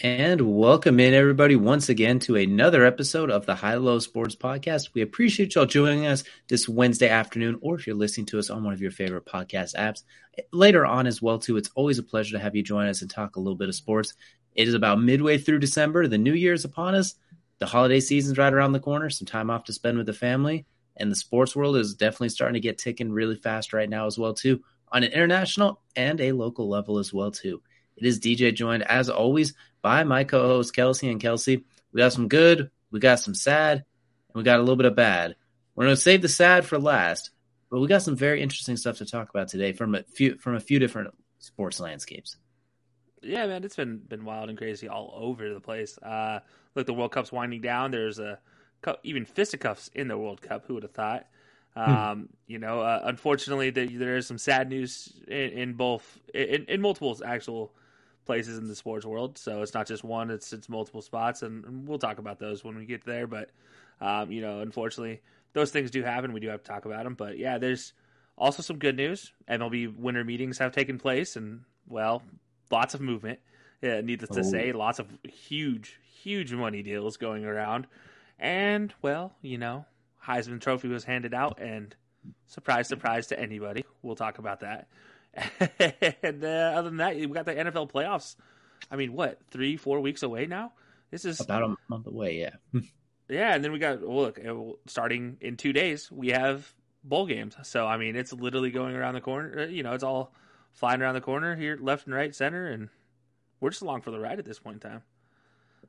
And welcome in everybody once again to another episode of the High Low Sports Podcast. We appreciate y'all joining us this Wednesday afternoon, or if you're listening to us on one of your favorite podcast apps later on as well too. It's always a pleasure to have you join us and talk a little bit of sports. It is about midway through December. The new year is upon us. The holiday season's right around the corner. Some time off to spend with the family, and the sports world is definitely starting to get ticking really fast right now as well too, on an international and a local level as well too. It is DJ joined as always by my co-host Kelsey and Kelsey. We got some good, we got some sad, and we got a little bit of bad. We're gonna save the sad for last, but we got some very interesting stuff to talk about today from a few from a few different sports landscapes. Yeah, man, it's been been wild and crazy all over the place. Uh, look, the World Cup's winding down. There's a even fisticuffs in the World Cup. Who would have thought? Hmm. Um, you know, uh, unfortunately, there, there is some sad news in, in both in, in multiple actual places in the sports world. So it's not just one; it's it's multiple spots, and, and we'll talk about those when we get there. But um, you know, unfortunately, those things do happen. We do have to talk about them. But yeah, there's also some good news. MLB winter meetings have taken place, and well, lots of movement. Yeah, needless to Oh. say, lots of huge, huge money deals going around. And well, you know, Heisman Trophy was handed out, and surprise, surprise to anybody. We'll talk about that. and uh, other than that, we got the NFL playoffs. I mean, what three, four weeks away now? This is About a month away, yeah. yeah, and then we got well, look starting in two days. We have bowl games, so I mean, it's literally going around the corner. uh, You know, it's all flying around the corner here, left and right, center, and we're just along for the ride at this point in time.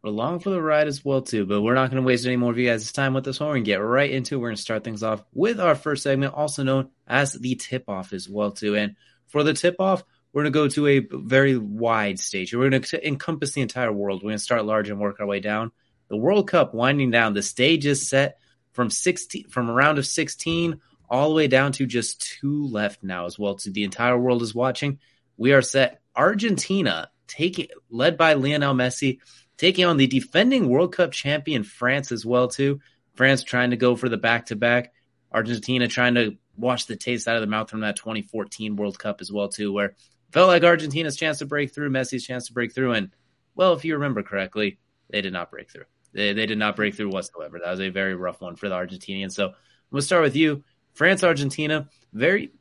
We're along for the ride as well too, but we're not going to waste any more of you guys' time with this going to get right into it. We're going to start things off with our first segment, also known as the tip-off as well too. And for the tip-off, we're going to go to a very wide stage. We're going to encompass the entire world. We're going to start large and work our way down. The World Cup winding down. The stage is set from 16 from a round of 16 all the way down to just two left now as well. So the entire world is watching. We are set. Argentina taking led by Lionel Messi taking on the defending World Cup champion France as well too. France trying to go for the back to back. Argentina trying to wash the taste out of the mouth from that 2014 World Cup as well too, where felt like Argentina's chance to break through, Messi's chance to break through, and well, if you remember correctly, they did not break through. They, they did not break through whatsoever. That was a very rough one for the Argentinians. So we'll start with you, France Argentina. Very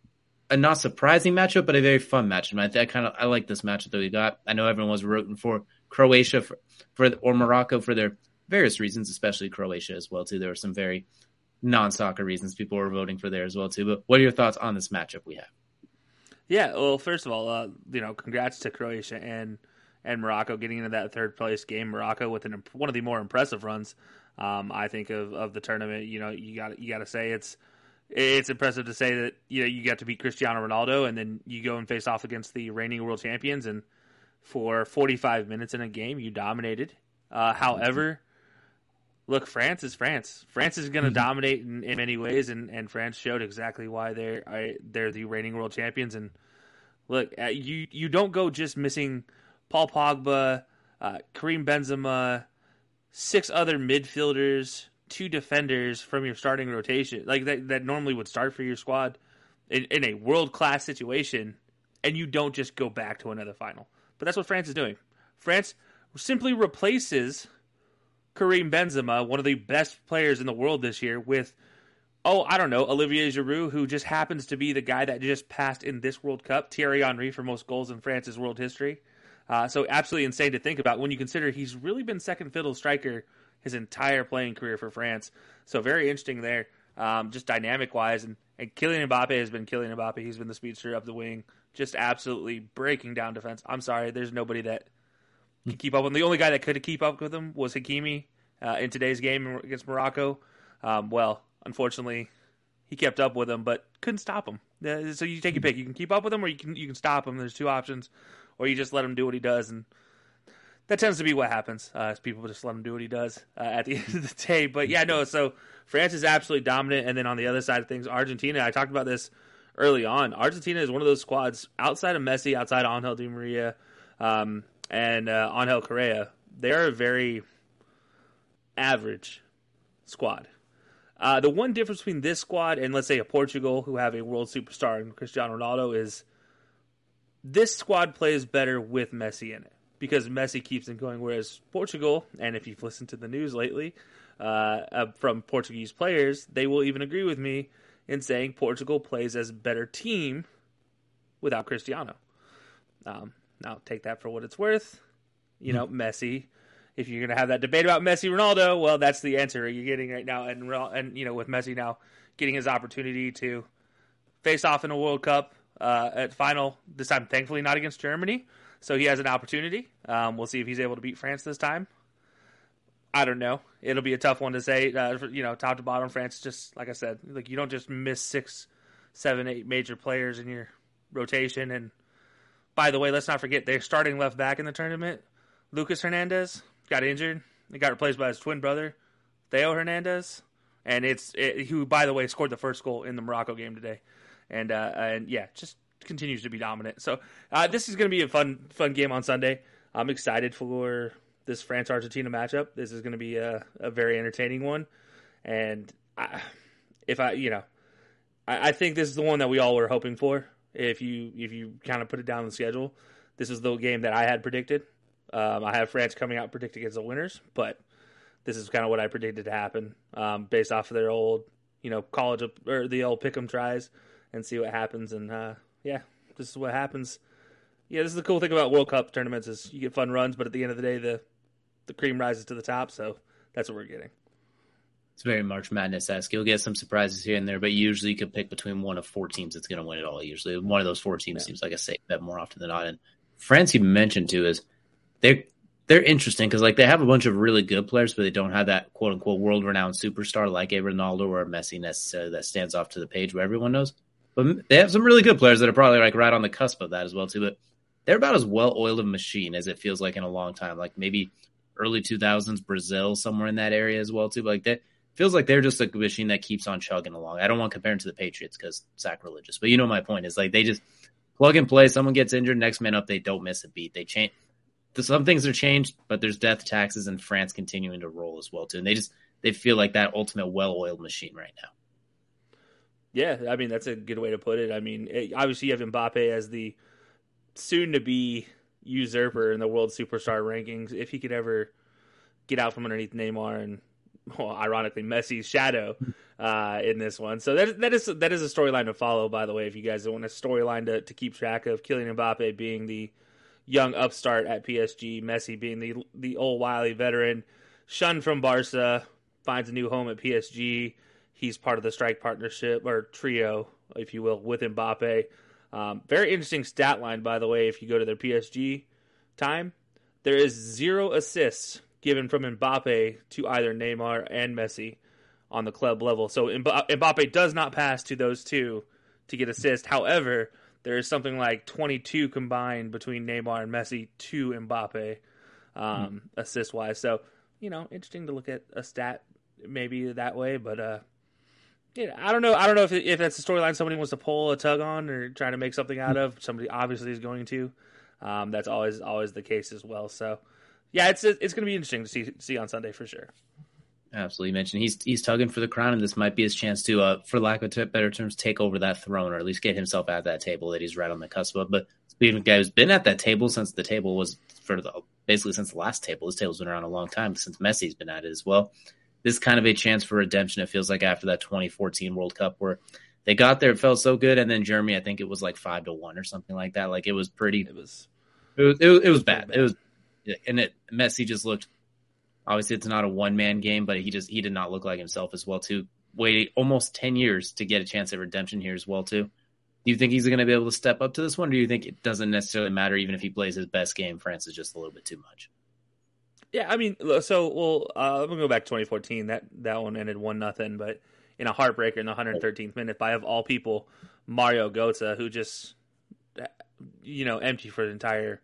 a not surprising matchup, but a very fun matchup. I, I kind of I like this matchup that we got. I know everyone was rooting for Croatia for, for or Morocco for their various reasons, especially Croatia as well too. There were some very non-soccer reasons people were voting for there as well too. But what are your thoughts on this matchup we have? Yeah, well, first of all, uh, you know, congrats to Croatia and and Morocco getting into that third place game. Morocco with an one of the more impressive runs, um, I think, of, of the tournament. You know, you got you got to say it's it's impressive to say that you know you got to beat Cristiano Ronaldo and then you go and face off against the reigning world champions and for 45 minutes in a game you dominated. Uh, however, look, France is France. France is going to dominate in, in many ways, and, and France showed exactly why they're I, they're the reigning world champions. And look, uh, you you don't go just missing Paul Pogba, uh, Karim Benzema, six other midfielders, two defenders from your starting rotation, like that that normally would start for your squad in, in a world class situation, and you don't just go back to another final. But that's what France is doing. France simply replaces Karim Benzema, one of the best players in the world this year, with oh, I don't know, Olivier Giroud, who just happens to be the guy that just passed in this World Cup Thierry Henry for most goals in France's world history. Uh, so absolutely insane to think about when you consider he's really been second fiddle striker his entire playing career for France. So very interesting there, um, just dynamic wise. And, and Kylian Mbappe has been Kylian Mbappe. He's been the speedster up the wing, just absolutely breaking down defense. I'm sorry, there's nobody that can keep up with him. The only guy that could keep up with him was Hakimi uh, in today's game against Morocco. Um, well, unfortunately, he kept up with him, but couldn't stop him. Uh, so you take your pick. You can keep up with him, or you can you can stop him. There's two options, or you just let him do what he does, and that tends to be what happens. Uh, people just let him do what he does uh, at the end of the day. But yeah, no. So France is absolutely dominant, and then on the other side of things, Argentina. I talked about this early on. Argentina is one of those squads outside of Messi, outside of Angel Di Maria, um, and uh, Angel Correa. They are a very average squad. Uh, the one difference between this squad and let's say a Portugal, who have a world superstar in Cristiano Ronaldo, is this squad plays better with Messi in it because Messi keeps them going. Whereas Portugal, and if you've listened to the news lately uh, uh, from Portuguese players, they will even agree with me in saying Portugal plays as a better team without Cristiano. Um, now, take that for what it's worth. You know, mm-hmm. Messi if you're going to have that debate about Messi Ronaldo, well, that's the answer you're getting right now. And and you know, with Messi now getting his opportunity to face off in a World Cup uh, at final this time, thankfully not against Germany, so he has an opportunity. Um, we'll see if he's able to beat France this time. I don't know. It'll be a tough one to say. Uh, you know, top to bottom, France just like I said, like you don't just miss six, seven, eight major players in your rotation. And by the way, let's not forget they're starting left back in the tournament. Lucas Hernandez, got injured. He got replaced by his twin brother, Theo Hernandez, and it's it, who, by the way, scored the first goal in the Morocco game today, and uh, and yeah, just continues to be dominant. So uh, this is going to be a fun fun game on Sunday. I'm excited for this France Argentina matchup. This is going to be a, a very entertaining one, and I, if I you know, I, I think this is the one that we all were hoping for. If you if you kind of put it down the schedule, this is the game that I had predicted. Um, I have France coming out predicted as the winners, but this is kind of what I predicted to happen um, based off of their old, you know, college or the old pick'em tries and see what happens. And uh, yeah, this is what happens. Yeah, this is the cool thing about World Cup tournaments is you get fun runs, but at the end of the day, the the cream rises to the top. So that's what we're getting. It's very March Madness esque. You'll get some surprises here and there, but usually you can pick between one of four teams that's going to win it all. Usually, one of those four teams yeah. seems like a safe bet more often than not. And France, you mentioned too, is they're they're interesting because like they have a bunch of really good players, but they don't have that quote unquote world renowned superstar like a Ronaldo or a Messi necessarily that stands off to the page where everyone knows. But they have some really good players that are probably like right on the cusp of that as well too. But they're about as well oiled a machine as it feels like in a long time. Like maybe early two thousands Brazil somewhere in that area as well too. But like that feels like they're just a machine that keeps on chugging along. I don't want to compare them to the Patriots because sacrilegious, but you know my point is like they just plug and play. Someone gets injured, next man up, they don't miss a beat. They change some things are changed, but there's death taxes and France continuing to roll as well too. And they just they feel like that ultimate well-oiled machine right now. Yeah, I mean that's a good way to put it. I mean, it, obviously you have Mbappe as the soon-to-be usurper in the world superstar rankings. If he could ever get out from underneath Neymar and, well, ironically Messi's shadow uh, in this one, so that that is that is a storyline to follow. By the way, if you guys want a storyline to to keep track of, Kylian Mbappe being the young upstart at PSG, Messi being the the old wily veteran, shunned from Barca, finds a new home at PSG. He's part of the strike partnership or trio, if you will, with Mbappe. Um, very interesting stat line, by the way. If you go to their PSG time, there is zero assists given from Mbappe to either Neymar and Messi on the club level. So Mbappe does not pass to those two to get assists. However, there is something like 22 combined between Neymar and Messi to Mbappe, um, mm. assist wise. So you know, interesting to look at a stat maybe that way, but uh, yeah, I don't know. I don't know if if that's a storyline somebody wants to pull a tug on or trying to make something out of. Somebody obviously is going to. Um, that's always always the case as well. So yeah, it's it's going to be interesting to see see on Sunday for sure. Absolutely, you mentioned he's he's tugging for the crown, and this might be his chance to, uh, for lack of better terms, take over that throne, or at least get himself at that table that he's right on the cusp of. But speaking of a guy who's been at that table since the table was for the basically since the last table, this table's been around a long time since Messi's been at it as well. This kind of a chance for redemption. It feels like after that 2014 World Cup where they got there, it felt so good, and then Germany, I think it was like five to one or something like that. Like it was pretty. It was. It was. It was, it was bad. It was, and it Messi just looked. Obviously, it's not a one man game, but he just he did not look like himself as well too. Waited almost ten years to get a chance at redemption here as well too. Do you think he's going to be able to step up to this one? Or do you think it doesn't necessarily matter even if he plays his best game? France is just a little bit too much. Yeah, I mean, so well, uh, I'm gonna go back to 2014. That that one ended one nothing, but in a heartbreaker in the 113th minute by of all people, Mario Götze, who just you know empty for the entire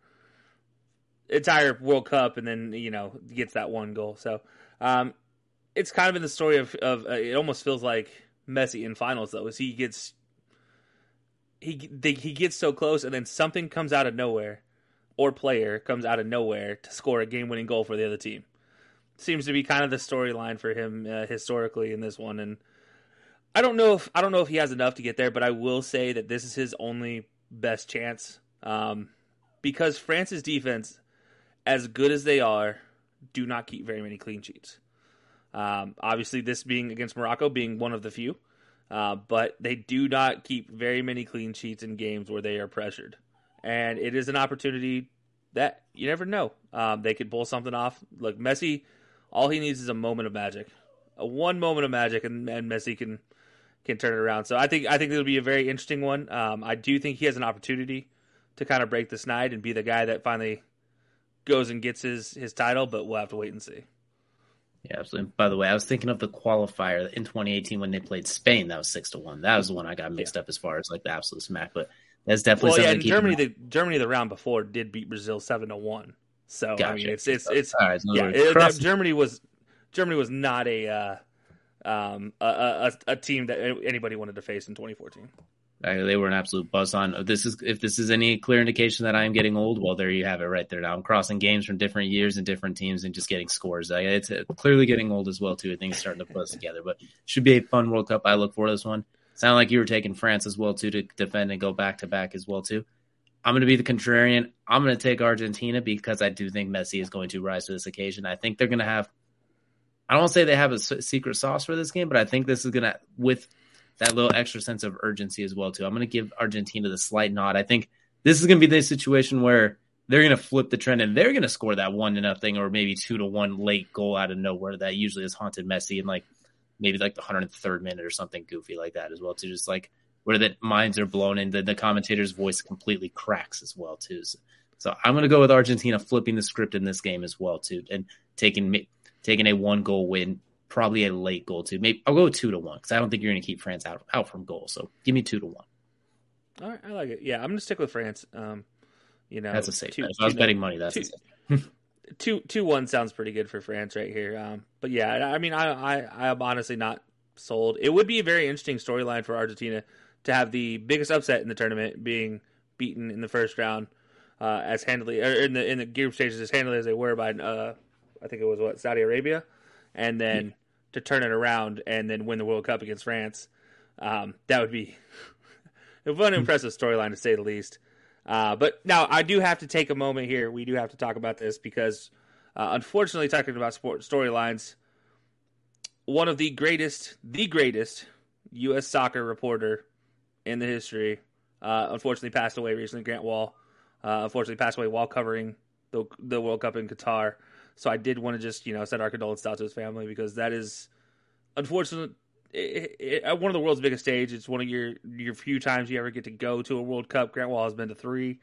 entire World Cup, and then you know gets that one goal. So um, it's kind of in the story of of uh, it almost feels like Messi in finals though, as he gets he they, he gets so close, and then something comes out of nowhere or player comes out of nowhere to score a game winning goal for the other team. Seems to be kind of the storyline for him uh, historically in this one, and I don't know if I don't know if he has enough to get there, but I will say that this is his only best chance um, because France's defense, as good as they are, do not keep very many clean sheets. Um, obviously, this being against Morocco, being one of the few, uh, but they do not keep very many clean sheets in games where they are pressured and it is an opportunity that you never know. Um, they could pull something off. Look, Messi, all he needs is a moment of magic, a one moment of magic, and, and Messi can can turn it around. So I think I think it'll be a very interesting one. Um, I do think he has an opportunity to kind of break the snide and be the guy that finally goes and gets his his title, but we'll have to wait and see. Yeah, absolutely. By the way, I was thinking of the qualifier in 2018 when they played Spain. That was six to one. That was the one I got mixed yeah. up as far as like the absolute smack. But that's definitely well, something. Yeah, Germany, the Germany the round before did beat Brazil seven to one. So gotcha. I mean, it's it's it's right, yeah. It, Germany was Germany was not a uh, um, a, a, a team that anybody wanted to face in 2014. They were an absolute buzz on. This is if this is any clear indication that I am getting old. Well, there you have it, right there. Now I'm crossing games from different years and different teams and just getting scores. It's clearly getting old as well too. I think starting to put us together, but should be a fun World Cup. I look for this one. Sound like you were taking France as well too to defend and go back to back as well too. I'm going to be the contrarian. I'm going to take Argentina because I do think Messi is going to rise to this occasion. I think they're going to have. I don't say they have a secret sauce for this game, but I think this is going to with that little extra sense of urgency as well too. I'm going to give Argentina the slight nod. I think this is going to be the situation where they're going to flip the trend and they're going to score that one to nothing or maybe two to one late goal out of nowhere that usually has haunted Messi and like maybe like the 103rd minute or something goofy like that as well too. Just like where the minds are blown and the, the commentator's voice completely cracks as well too. So, so I'm going to go with Argentina flipping the script in this game as well too, and taking taking a one goal win, probably a late goal too. Maybe I'll go two to one because I don't think you're going to keep France out out from goal. So give me two to one. All right, I like it. Yeah, I'm going to stick with France. Um, you know, that's a safe. Two, I was betting money. That's two, two two one sounds pretty good for France right here. Um, but yeah, I mean, I, I I'm honestly not sold. It would be a very interesting storyline for Argentina to have the biggest upset in the tournament being beaten in the first round uh, as handily or in the in the group stages as handily as they were by uh, I think it was what Saudi Arabia, and then yeah. to turn it around and then win the World Cup against France. Um, that would be a fun, impressive storyline to say the least. Uh, but now I do have to take a moment here. We do have to talk about this because, uh, unfortunately, talking about sport storylines, one of the greatest, the greatest U.S. soccer reporter in the history, uh, unfortunately passed away recently. Grant Wahl, uh, unfortunately passed away while covering the the World Cup in Qatar. So I did want to just you know send our condolences out to his family because that is unfortunate it, it, at one of the world's biggest stage. It's one of your your few times you ever get to go to a World Cup. Grant Wahl has been to three,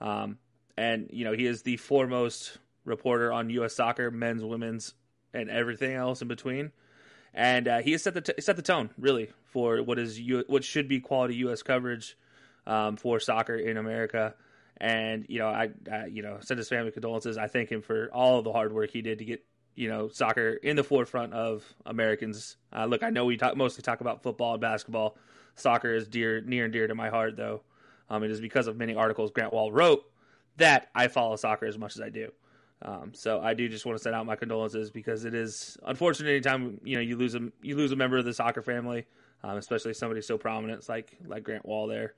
um, and you know he is the foremost reporter on U.S. soccer, men's, women's, and everything else in between. And uh, he has set the t- set the tone really for what is U- what should be quality U.S. coverage um, for soccer in America. And you know, I, I you know send his family condolences. I thank him for all of the hard work he did to get you know soccer in the forefront of Americans. Uh, look, I know we talk, mostly talk about football and basketball. Soccer is dear, near and dear to my heart, though. Um, it is because of many articles Grant Wahl wrote that I follow soccer as much as I do. Um, so I do just want to send out my condolences because it is unfortunate anytime you know you lose a you lose a member of the soccer family, um, especially somebody so prominent like like Grant Wahl there.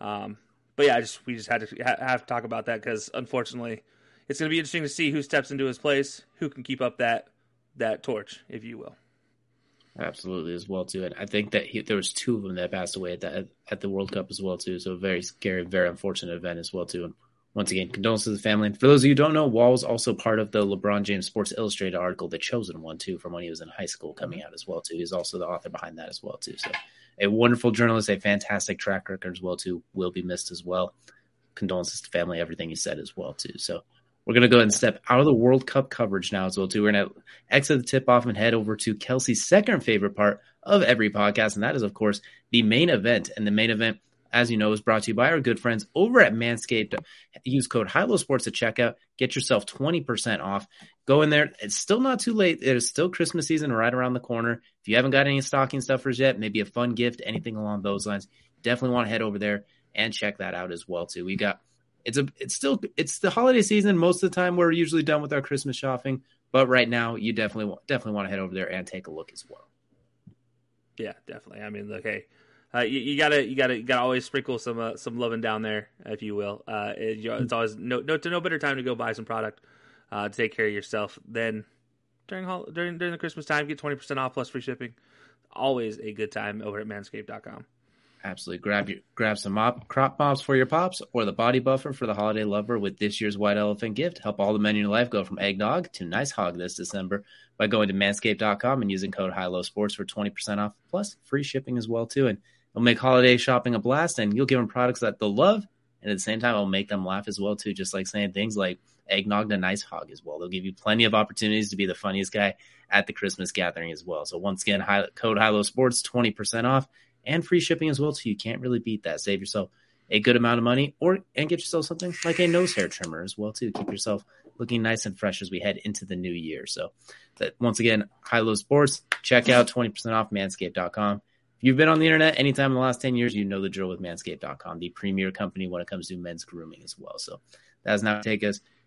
Um, but yeah, I just we just had to have to talk about that because unfortunately it's going to be interesting to see who steps into his place, who can keep up that that torch, if you will. Absolutely, as well too, and I think that he, there was two of them that passed away at the at the World Cup as well too. So very scary, very unfortunate event as well too. And once again, condolences to the family. And for those of you who don't know, Wahl was also part of the LeBron James Sports Illustrated article, The Chosen One, too, from when he was in high school, coming out as well too. He's also the author behind that as well too. So a wonderful journalist, a fantastic track record as well too. Will be missed as well. Condolences to family, everything he said as well too. So we're going to go ahead and step out of the World Cup coverage now as well too. We're going to exit the tip off and head over to Kelsey's second favorite part of every podcast, and that is of course the main event. And the main event, as you know, is brought to you by our good friends over at Manscaped. Use code HILO Sports at checkout. Get yourself 20% off. Go in there. It's still not too late. It is still Christmas season right around the corner. If you haven't got any stocking stuffers yet, maybe a fun gift, anything along those lines, definitely want to head over there and check that out as well too. We got it's a it's still it's the holiday season. Most of the time, we're usually done with our Christmas shopping, but right now, you definitely want definitely want to head over there and take a look as well. Yeah, definitely. I mean, look, hey, uh, you, you, gotta you gotta you gotta always sprinkle some uh, some loving down there, if you will. Uh, it, it's always no no no better time to go buy some product uh, to take care of yourself than during during during the Christmas time. Get twenty percent off plus free shipping. Always a good time over at Manscaped.com. Absolutely. Grab you grab some mop, crop mops for your pops or the body buffer for the holiday lover with this year's white elephant gift. Help all the men in your life go from eggnog to nice hog this December by going to manscaped.com and using code HILO Sports for 20% off plus free shipping as well too. And it'll make holiday shopping a blast and you'll give them products that they'll love and at the same time it'll make them laugh as well too, just like saying things like eggnog to nice hog as well. They'll give you plenty of opportunities to be the funniest guy at the Christmas gathering as well. So once again, code HILO Sports 20% off and free shipping as well. So you can't really beat that. Save yourself a good amount of money or and get yourself something like a nose hair trimmer as well too. Keep yourself looking nice and fresh as we head into the new year. So that once again, high low Sports, check out 20% off manscaped.com. If you've been on the internet anytime in the last 10 years, you know the drill with manscaped.com, the premier company when it comes to men's grooming as well. So that does now take us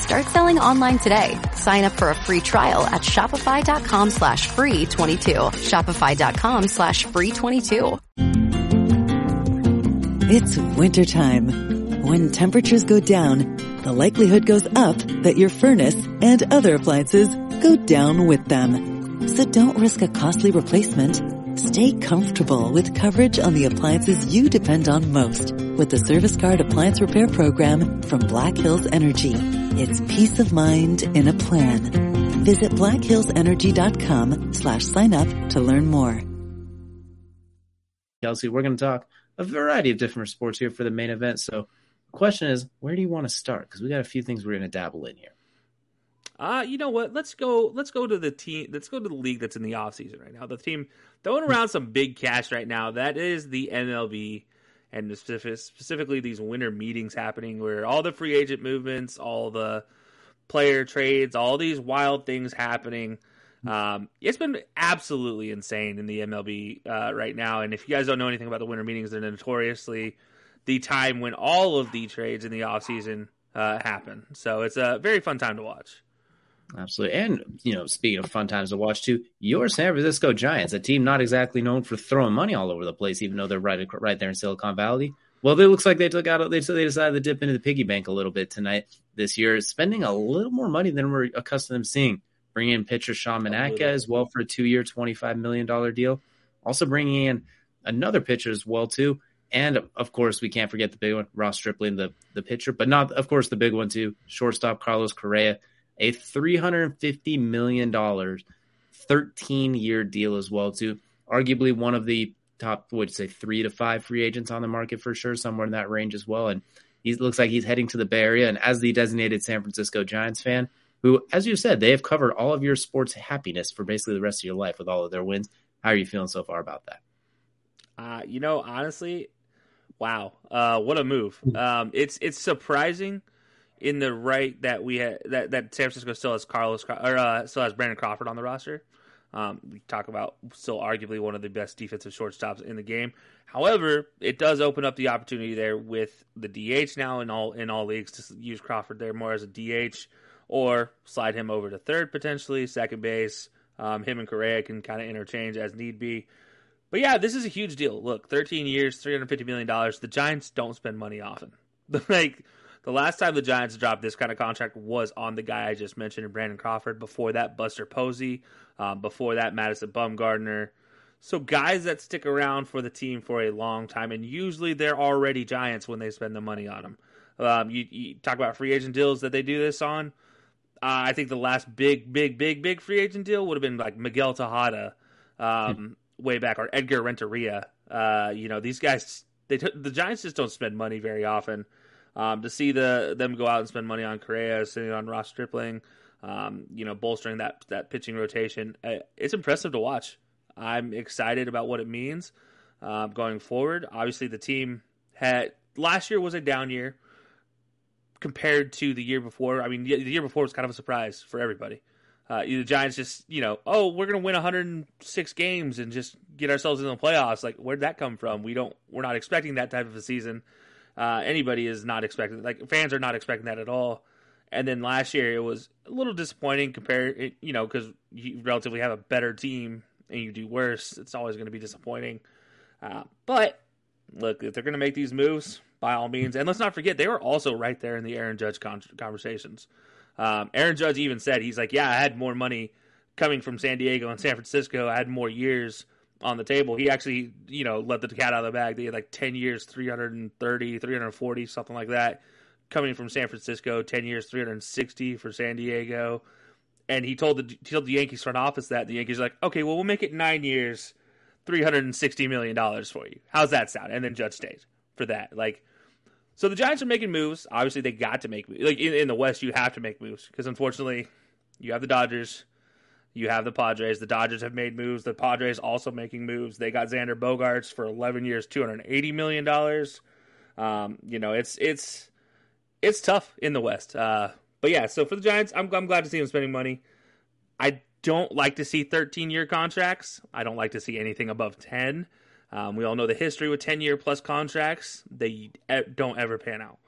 Start selling online today. Sign up for a free trial at shopify.com slash free 22. Shopify.com slash free 22. It's wintertime. When temperatures go down, the likelihood goes up that your furnace and other appliances go down with them. So don't risk a costly replacement. Stay comfortable with coverage on the appliances you depend on most with the Service Guard Appliance Repair Program from Black Hills Energy. It's peace of mind in a plan. Visit blackhillsenergy.com slash sign up to learn more. Kelsey, we're going to talk a variety of different sports here for the main event. So the question is, where do you want to start? Because we got a few things we're going to dabble in here. Uh, you know what? Let's go. Let's go to the team. Let's go to the league that's in the off season right now. The team throwing around some big cash right now. That is the MLB, and specifically these winter meetings happening where all the free agent movements, all the player trades, all these wild things happening. Um, it's been absolutely insane in the MLB uh, right now. And if you guys don't know anything about the winter meetings, they're notoriously the time when all of the trades in the offseason uh, happen. So it's a very fun time to watch. Absolutely. And, you know, speaking of fun times to watch too, your San Francisco Giants, a team not exactly known for throwing money all over the place, even though they're right, right there in Silicon Valley, Well, it looks like they took out. They they decided to dip into the piggy bank a little bit tonight this year, spending a little more money than we're accustomed to seeing. Bringing in pitcher Sean Manaea as well for a two-year, twenty-five million dollar deal. Also bringing in another pitcher as well too, and of course we can't forget the big one, Ross Stripling, the the pitcher, but not of course the big one too, shortstop Carlos Correa, a three hundred fifty million dollars, thirteen-year deal as well too. Arguably one of the top, would say three to five free agents on the market for sure, somewhere in that range as well. And he looks like he's heading to the Bay Area. And as the designated San Francisco Giants fan, who, as you said, they have covered all of your sports happiness for basically the rest of your life with all of their wins. How are you feeling so far about that? Uh, you know, honestly, wow, uh, what a move! Um, it's it's surprising in the right that we had that, that San Francisco still has Carlos or uh, still has Brandon Crawford on the roster. Um, we talk about still arguably one of the best defensive shortstops in the game. However, it does open up the opportunity there with the DH now in all in all leagues to use Crawford there more as a DH or slide him over to third potentially, second base. Um, him and Correa can kind of interchange as need be. But yeah, this is a huge deal. Look, 13 years, 350 million dollars. The Giants don't spend money often. like the last time the Giants dropped this kind of contract was on the guy I just mentioned, Brandon Crawford. Before that, Buster Posey. Um, before that, Madison Bumgarner. So guys that stick around for the team for a long time, and usually they're already Giants when they spend the money on them. Um, you, you, talk about free agent deals that they do this on. Uh, I think the last big, big, big, big free agent deal would have been like Miguel Tejada um, way back, or Edgar Renteria. Uh, you know, these guys, they t- the Giants just don't spend money very often. Um, to see the them go out and spend money on Correa, sitting on Ross Stripling, um, you know, bolstering that that pitching rotation, uh, it's impressive to watch. I'm excited about what it means um, going forward. Obviously, the team had last year was a down year compared to the year before. I mean, the year before was kind of a surprise for everybody. Uh, the Giants just, you know, oh, we're going to win 106 games and just get ourselves in the playoffs. Like, where'd that come from? We don't, we're not expecting that type of a season. Uh, anybody is not expecting like fans are not expecting that at all. And then last year it was a little disappointing compared, you know, because you relatively have a better team and you do worse. It's always going to be disappointing. Uh, but look, if they're going to make these moves, by all means, and let's not forget they were also right there in the Aaron Judge con- conversations. Um, Aaron Judge even said he's like, yeah, I had more money coming from San Diego and San Francisco. I had more years on the table. He actually, you know, let the cat out of the bag. They had like 10 years, 330, 340, something like that, coming from San Francisco, 10 years, 360 for San Diego. And he told the he told the Yankees front office that the Yankees like, okay, well, we'll make it nine years, three hundred and sixty million dollars for you. How's that sound? And then Judge stayed for that. Like, so the Giants are making moves. Obviously, they got to make moves. like in, in the West, you have to make moves because unfortunately, you have the Dodgers, you have the Padres. The Dodgers have made moves. The Padres also making moves. They got Xander Bogaerts for 11 years, 280 million dollars. Um, you know, it's it's it's tough in the West. Uh, but yeah, so for the Giants, I'm I'm glad to see them spending money. I don't like to see 13 year contracts. I don't like to see anything above 10. Um, we all know the history with 10 year plus contracts. They don't ever pan out.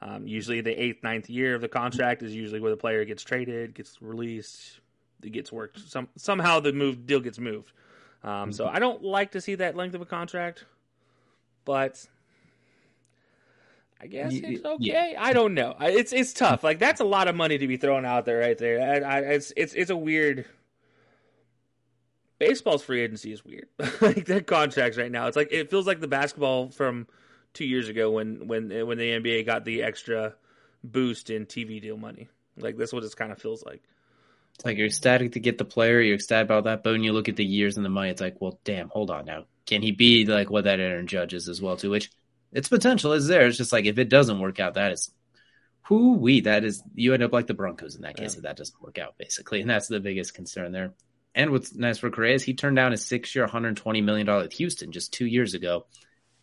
Um, usually, the eighth, ninth year of the contract is usually where the player gets traded, gets released, it gets worked. Some somehow the move deal gets moved. Um, so I don't like to see that length of a contract, but I guess it's okay. Yeah. I don't know. It's it's tough. Like that's a lot of money to be thrown out there right there. I, I, it's it's it's a weird. Baseball's free agency is weird. like their contracts right now, it's like it feels like the basketball from two years ago when when when the NBA got the extra boost in TV deal money. Like that's what it kind of feels like. It's like you're ecstatic to get the player, you're ecstatic about that, but when you look at the years and the money, it's like, well, damn, hold on now. Can he be like what that Aaron Judge is as well too? Which its potential is there. It's just like if it doesn't work out, that is who we that is you end up like the Broncos in that case yeah. if that doesn't work out, basically. And that's the biggest concern there. And what's nice for Correa is he turned down a six year, $120 million at Houston just two years ago.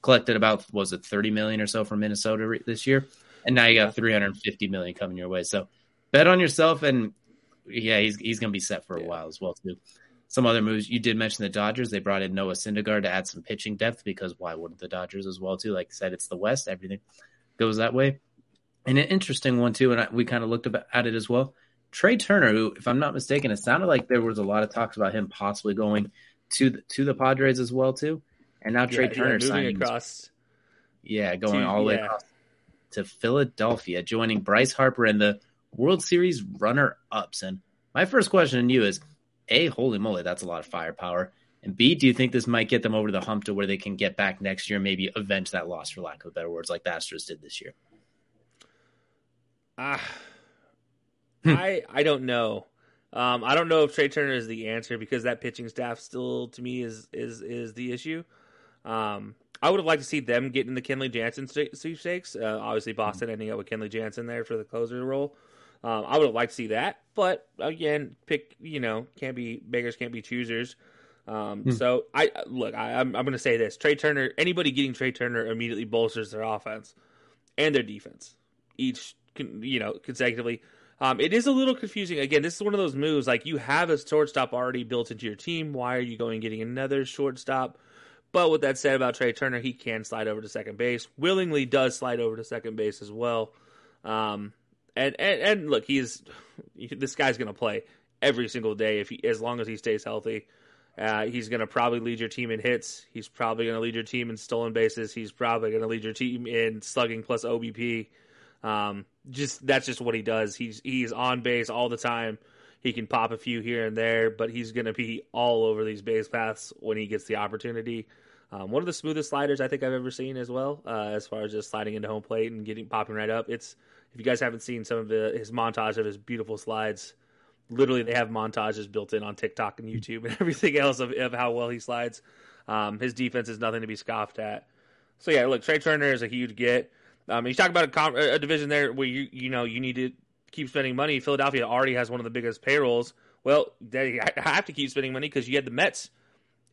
Collected about, was it 30 million or so from Minnesota this year? And now you got 350 million coming your way. So bet on yourself and yeah, he's he's going to be set for a yeah. while as well too. Some other moves you did mention the Dodgers. They brought in Noah Syndergaard to add some pitching depth because why wouldn't the Dodgers as well too? Like I said, it's the West. Everything goes that way. And an interesting one too, and I, we kind of looked at it as well. Trea Turner, who, if I'm not mistaken, it sounded like there was a lot of talks about him possibly going to the, to the Padres as well too. And now Trea yeah, Turner moving across. Yeah, going To- all the way across to Philadelphia, joining Bryce Harper and the World Series runner ups. And my first question to you is A, holy moly, that's a lot of firepower. And B, do you think this might get them over the hump to where they can get back next year and maybe avenge that loss, for lack of better words, like the Astros did this year? Ah, Hmm. I I don't know. Um, I don't know if Trea Turner is the answer because that pitching staff still to me is is is the issue. Um, I would have liked to see them get in the Kenley Jansen sta- sweepstakes. Uh, obviously, Boston ending up with Kenley Jansen there for the closer role. Um, I would have liked to see that, but again, pick you know can't be beggars can't be choosers. Um, Hmm. So I look, I, I'm I'm going to say this: Trea Turner, anybody getting Trea Turner immediately bolsters their offense and their defense, each you know consecutively. Um, it is a little confusing. Again, this is one of those moves like you have a shortstop already built into your team. Why are you going getting another shortstop? But with that said about Trea Turner, he can slide over to second base. Willingly does slide over to second base as well. Um, and, and and look, he's this guy's going to play every single day if he, as long as he stays healthy. Uh, he's going to probably lead your team in hits. He's probably going to lead your team in stolen bases. He's probably going to lead your team in slugging plus OBP. Um, just that's just what he does. He's he's on base all the time. He can pop a few here and there, but he's going to be all over these base paths when he gets the opportunity. Um, one of the smoothest sliders I think I've ever seen as well, uh, as far as just sliding into home plate and getting popping right up. It's if you guys haven't seen some of the, his montage of his beautiful slides, literally they have montages built in on TikTok and YouTube and everything else of, of how well he slides. Um, his defense is nothing to be scoffed at. So yeah, look, Trea Turner is a huge get. Um, you talk about a, com- a division there where you you know you need to keep spending money. Philadelphia already has one of the biggest payrolls. Well, they have to keep spending money because you had the Mets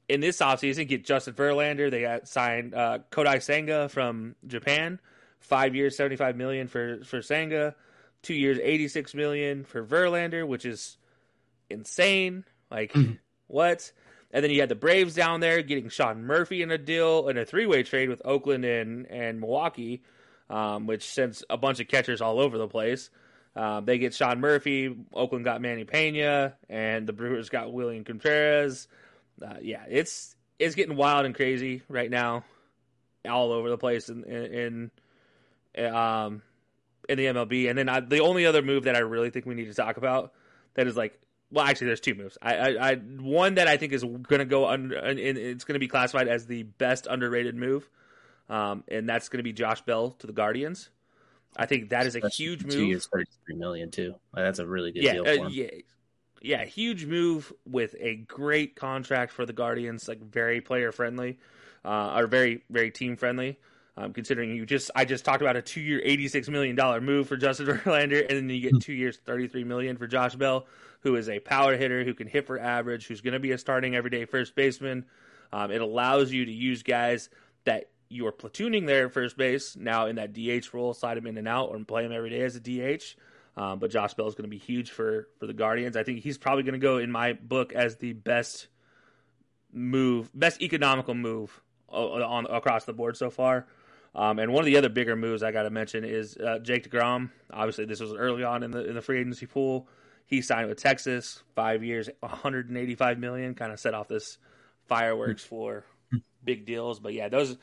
in this offseason get Justin Verlander. They got signed uh, Kodai Senga from Japan, five years, seventy five million for for Senga, two years, eighty six million for Verlander, which is insane. Like what? And then you had the Braves down there getting Sean Murphy in a deal in a three way trade with Oakland and and Milwaukee, um, which sends a bunch of catchers all over the place. Um, they get Sean Murphy. Oakland got Manny Pena, and the Brewers got William Contreras. Uh, yeah, it's it's getting wild and crazy right now, all over the place in in, in um in the MLB. And then I, the only other move that I really think we need to talk about that is like, well, actually, there's two moves. I, I, I one that I think is going to go under, and it's going to be classified as the best underrated move, um, and that's going to be Josh Bell to the Guardians. I think that is a Especially huge move. Two years, thirty-three million too. That's a really good yeah, deal uh, yeah, yeah, huge move with a great contract for the Guardians, like very player friendly, uh, or very very team friendly. Um, considering you just, I just talked about a two-year, eighty-six million dollar move for Justin Verlander, and then you get two years, thirty-three million for Josh Bell, who is a power hitter who can hit for average, who's going to be a starting everyday first baseman. Um, it allows you to use guys that you are platooning there at first base now in that DH role, slide him in and out, or play him every day as a DH. Um, but Josh Bell is going to be huge for for the Guardians. I think he's probably going to go in my book as the best move, best economical move on across the board so far. Um, and one of the other bigger moves I got to mention is uh, Jake Degrom. Obviously, this was early on in the in the free agency pool. He signed with Texas, five years, 185 million. Kind of set off this fireworks for big deals. But yeah, those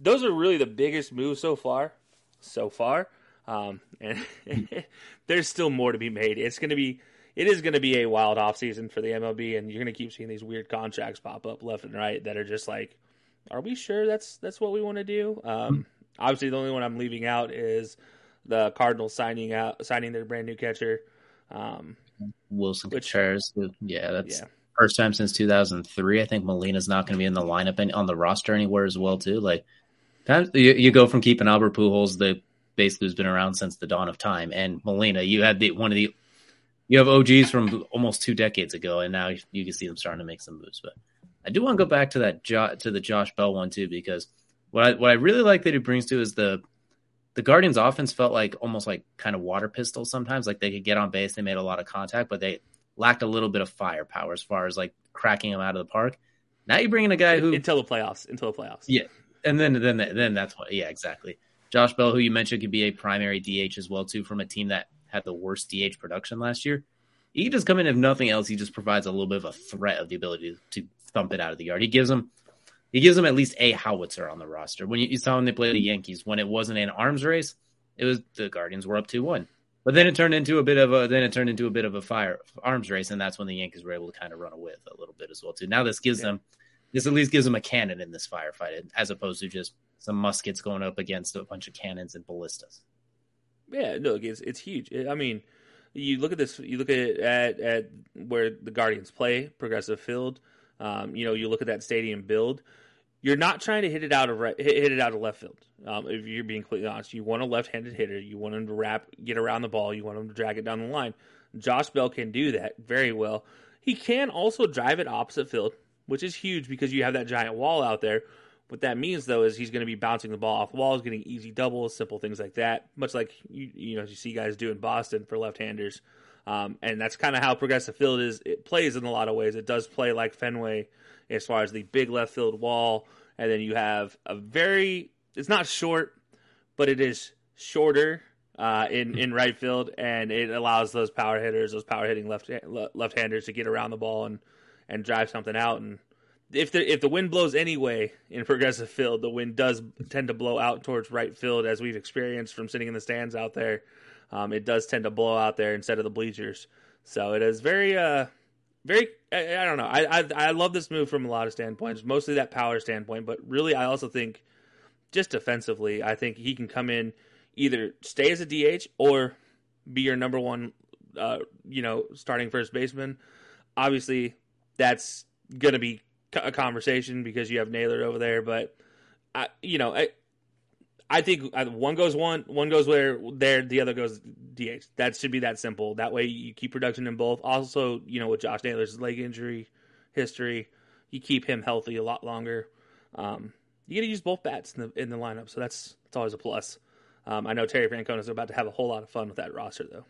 those are really the biggest moves so far. So far, um, and there's still more to be made. It's going to be it is going to be a wild offseason for the MLB, and you're going to keep seeing these weird contracts pop up left and right that are just like, are we sure that's that's what we want to do? Um, obviously, the only one I'm leaving out is the Cardinals signing out signing their brand new catcher. Um, Willson Which- Contreras. Yeah, that's yeah, first time since 2003. I think Molina's not going to be in the lineup and on the roster anywhere as well too. Like, of- you, you go from keeping Albert Pujols, the basically who's been around since the dawn of time, and Molina. You had the one of the you have OGs from almost two decades ago, and now you can see them starting to make some moves. But I do want to go back to that jo- to the Josh Bell one too, because what I, what I really like that he brings to is the the Guardians offense felt like almost like kind of water pistol sometimes. Like they could get on base, they made a lot of contact, but they lacked a little bit of firepower as far as like cracking them out of the park. Now you bring in a guy who, until the playoffs. Until the playoffs. yeah, and then then then that's what, yeah, exactly. Josh Bell, who you mentioned could be a primary DH as well too, from a team that had the worst DH production last year. He just come in if nothing else. He just provides a little bit of a threat of the ability to thump it out of the yard. He gives them he gives them at least a howitzer on the roster. When you, you saw when they played the Yankees, when it wasn't an arms race, it was the Guardians were up two one. But then it turned into a bit of a then it turned into a bit of a fire arms race, and that's when the Yankees were able to kind of run away with a little bit as well too. Now this gives yeah. them this at least gives them a cannon in this firefight, as opposed to just some muskets going up against a bunch of cannons and ballistas. Yeah, no, it's it's huge. I mean, you look at this. You look at at, at where the Guardians play, Progressive Field. Um, you know, you look at that stadium build. You're not trying to hit it out of hit, hit it out of left field. Um, if you're being completely honest, you want a left-handed hitter. You want him to wrap, get around the ball. You want him to drag it down the line. Josh Bell can do that very well. He can also drive it opposite field, which is huge because you have that giant wall out there. What that means though is he's going to be bouncing the ball off walls, getting easy doubles, simple things like that. Much like you you know you see guys do in Boston for left-handers, um, and that's kind of how progressive field is. It plays in a lot of ways. It does play like Fenway as far as the big left field wall, and then you have a very it's not short, but it is shorter uh, in in right field, and it allows those power hitters, those power hitting left left handers, to get around the ball and and drive something out and if the if the wind blows anyway in progressive field, the wind does tend to blow out towards right field, as we've experienced from sitting in the stands out there. Um, it does tend to blow out there instead of the bleachers, so it is very, uh, very. I, I don't know. I, I, I love this move from a lot of standpoints, mostly that power standpoint, but really, I also think just defensively, I think he can come in either stay as a DH or be your number one, uh, you know, starting first baseman. Obviously, that's going to be a conversation because you have Naylor over there, but I, you know, I, I think one goes one, one goes where there, the other goes DH. That should be that simple. That way you keep production in both. Also, you know, with Josh Naylor's leg injury history, you keep him healthy a lot longer. Um, you got to use both bats in the in the lineup, so that's that's always a plus. Um, I know Terry Francona is about to have a whole lot of fun with that roster, though.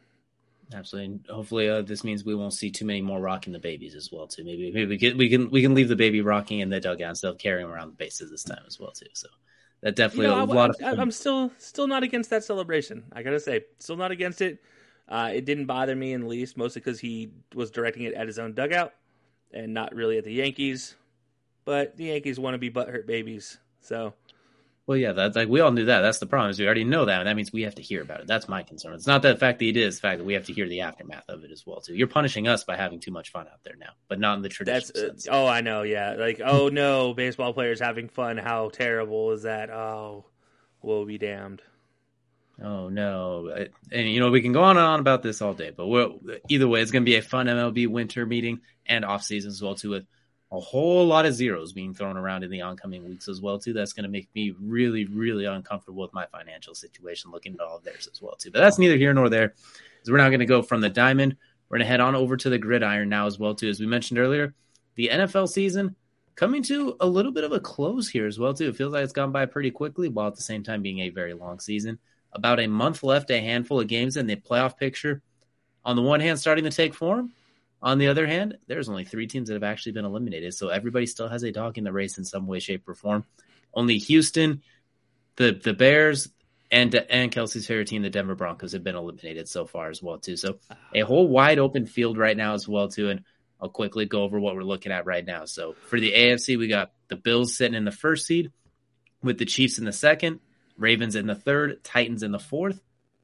Absolutely. Hopefully, uh, this means we won't see too many more rocking the babies as well. Too. Maybe maybe we can we can we can leave the baby rocking in the dugout instead of carrying around the bases this time as well too. So that definitely you know, a I, lot I, of. Fun. I'm still still not against that celebration. I gotta say, still not against it. Uh, it didn't bother me in the least, mostly because he was directing it at his own dugout and not really at the Yankees. But the Yankees want to be butthurt babies, so well, yeah, that's like we all knew that. That's the problem is we already know that, and that means we have to hear about it. That's my concern. It's not the fact that it's the fact that we have to hear the aftermath of it as well. Too. You're punishing us by having too much fun out there now, but not in the traditional uh, sense. oh, I know. Yeah, like oh no, baseball players having fun. How terrible is that? Oh, we'll be damned. Oh no! And you know we can go on and on about this all day, but either way, it's going to be a fun MLB winter meeting and off season as well too with a whole lot of zeros being thrown around in the oncoming weeks as well too. That's going to make me really, really uncomfortable with my financial situation, looking at all of theirs as well too. But that's neither here nor there. Because we're now going to go from the diamond. We're going to head on over to the gridiron now as well too. As we mentioned earlier, the NFL season coming to a little bit of a close here as well too. It feels like it's gone by pretty quickly, while at the same time being a very long season. About a month left, a handful of games in the playoff picture. On the one hand, starting to take form on the other hand, there's only three teams that have actually been eliminated, so everybody still has a dog in the race in some way, shape, or form. Only Houston, the the Bears, and and Kelsey's favorite team, the Denver Broncos, have been eliminated so far as well too. So ah. a whole wide open field right now as well too. And I'll quickly go over what we're looking at right now. So for the AFC, we got the Bills sitting in the first seed, with the Chiefs in the second, Ravens in the third, Titans in the fourth,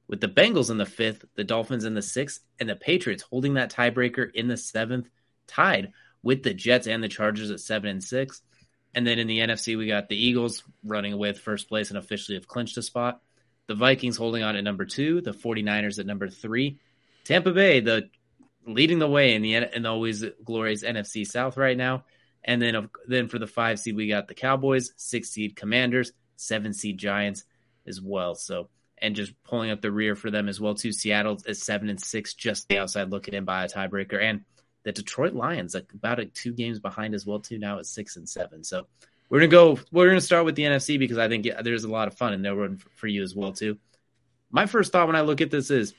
with the Bengals in the fifth, the Dolphins in the sixth, and the Patriots holding that tiebreaker in the seventh, tied with the Jets and the Chargers at seven and six. And then in the NFC, we got the Eagles running away with first place and officially have clinched a spot. The Vikings holding on at number two, the 49ers at number three. Tampa Bay, the leading the way in the in the always glorious NFC South right now. And then then for the five seed, we got the Cowboys, six seed Commanders, seven seed Giants as well. So and just pulling up the rear for them as well too. Seattle is seven and six, just the outside looking in by a tiebreaker, and the Detroit Lions like about a two games behind as well too. Now at six and seven. So we're gonna go. We're gonna start with the NFC because I think there's a lot of fun in there for you as well too. My first thought when I look at this is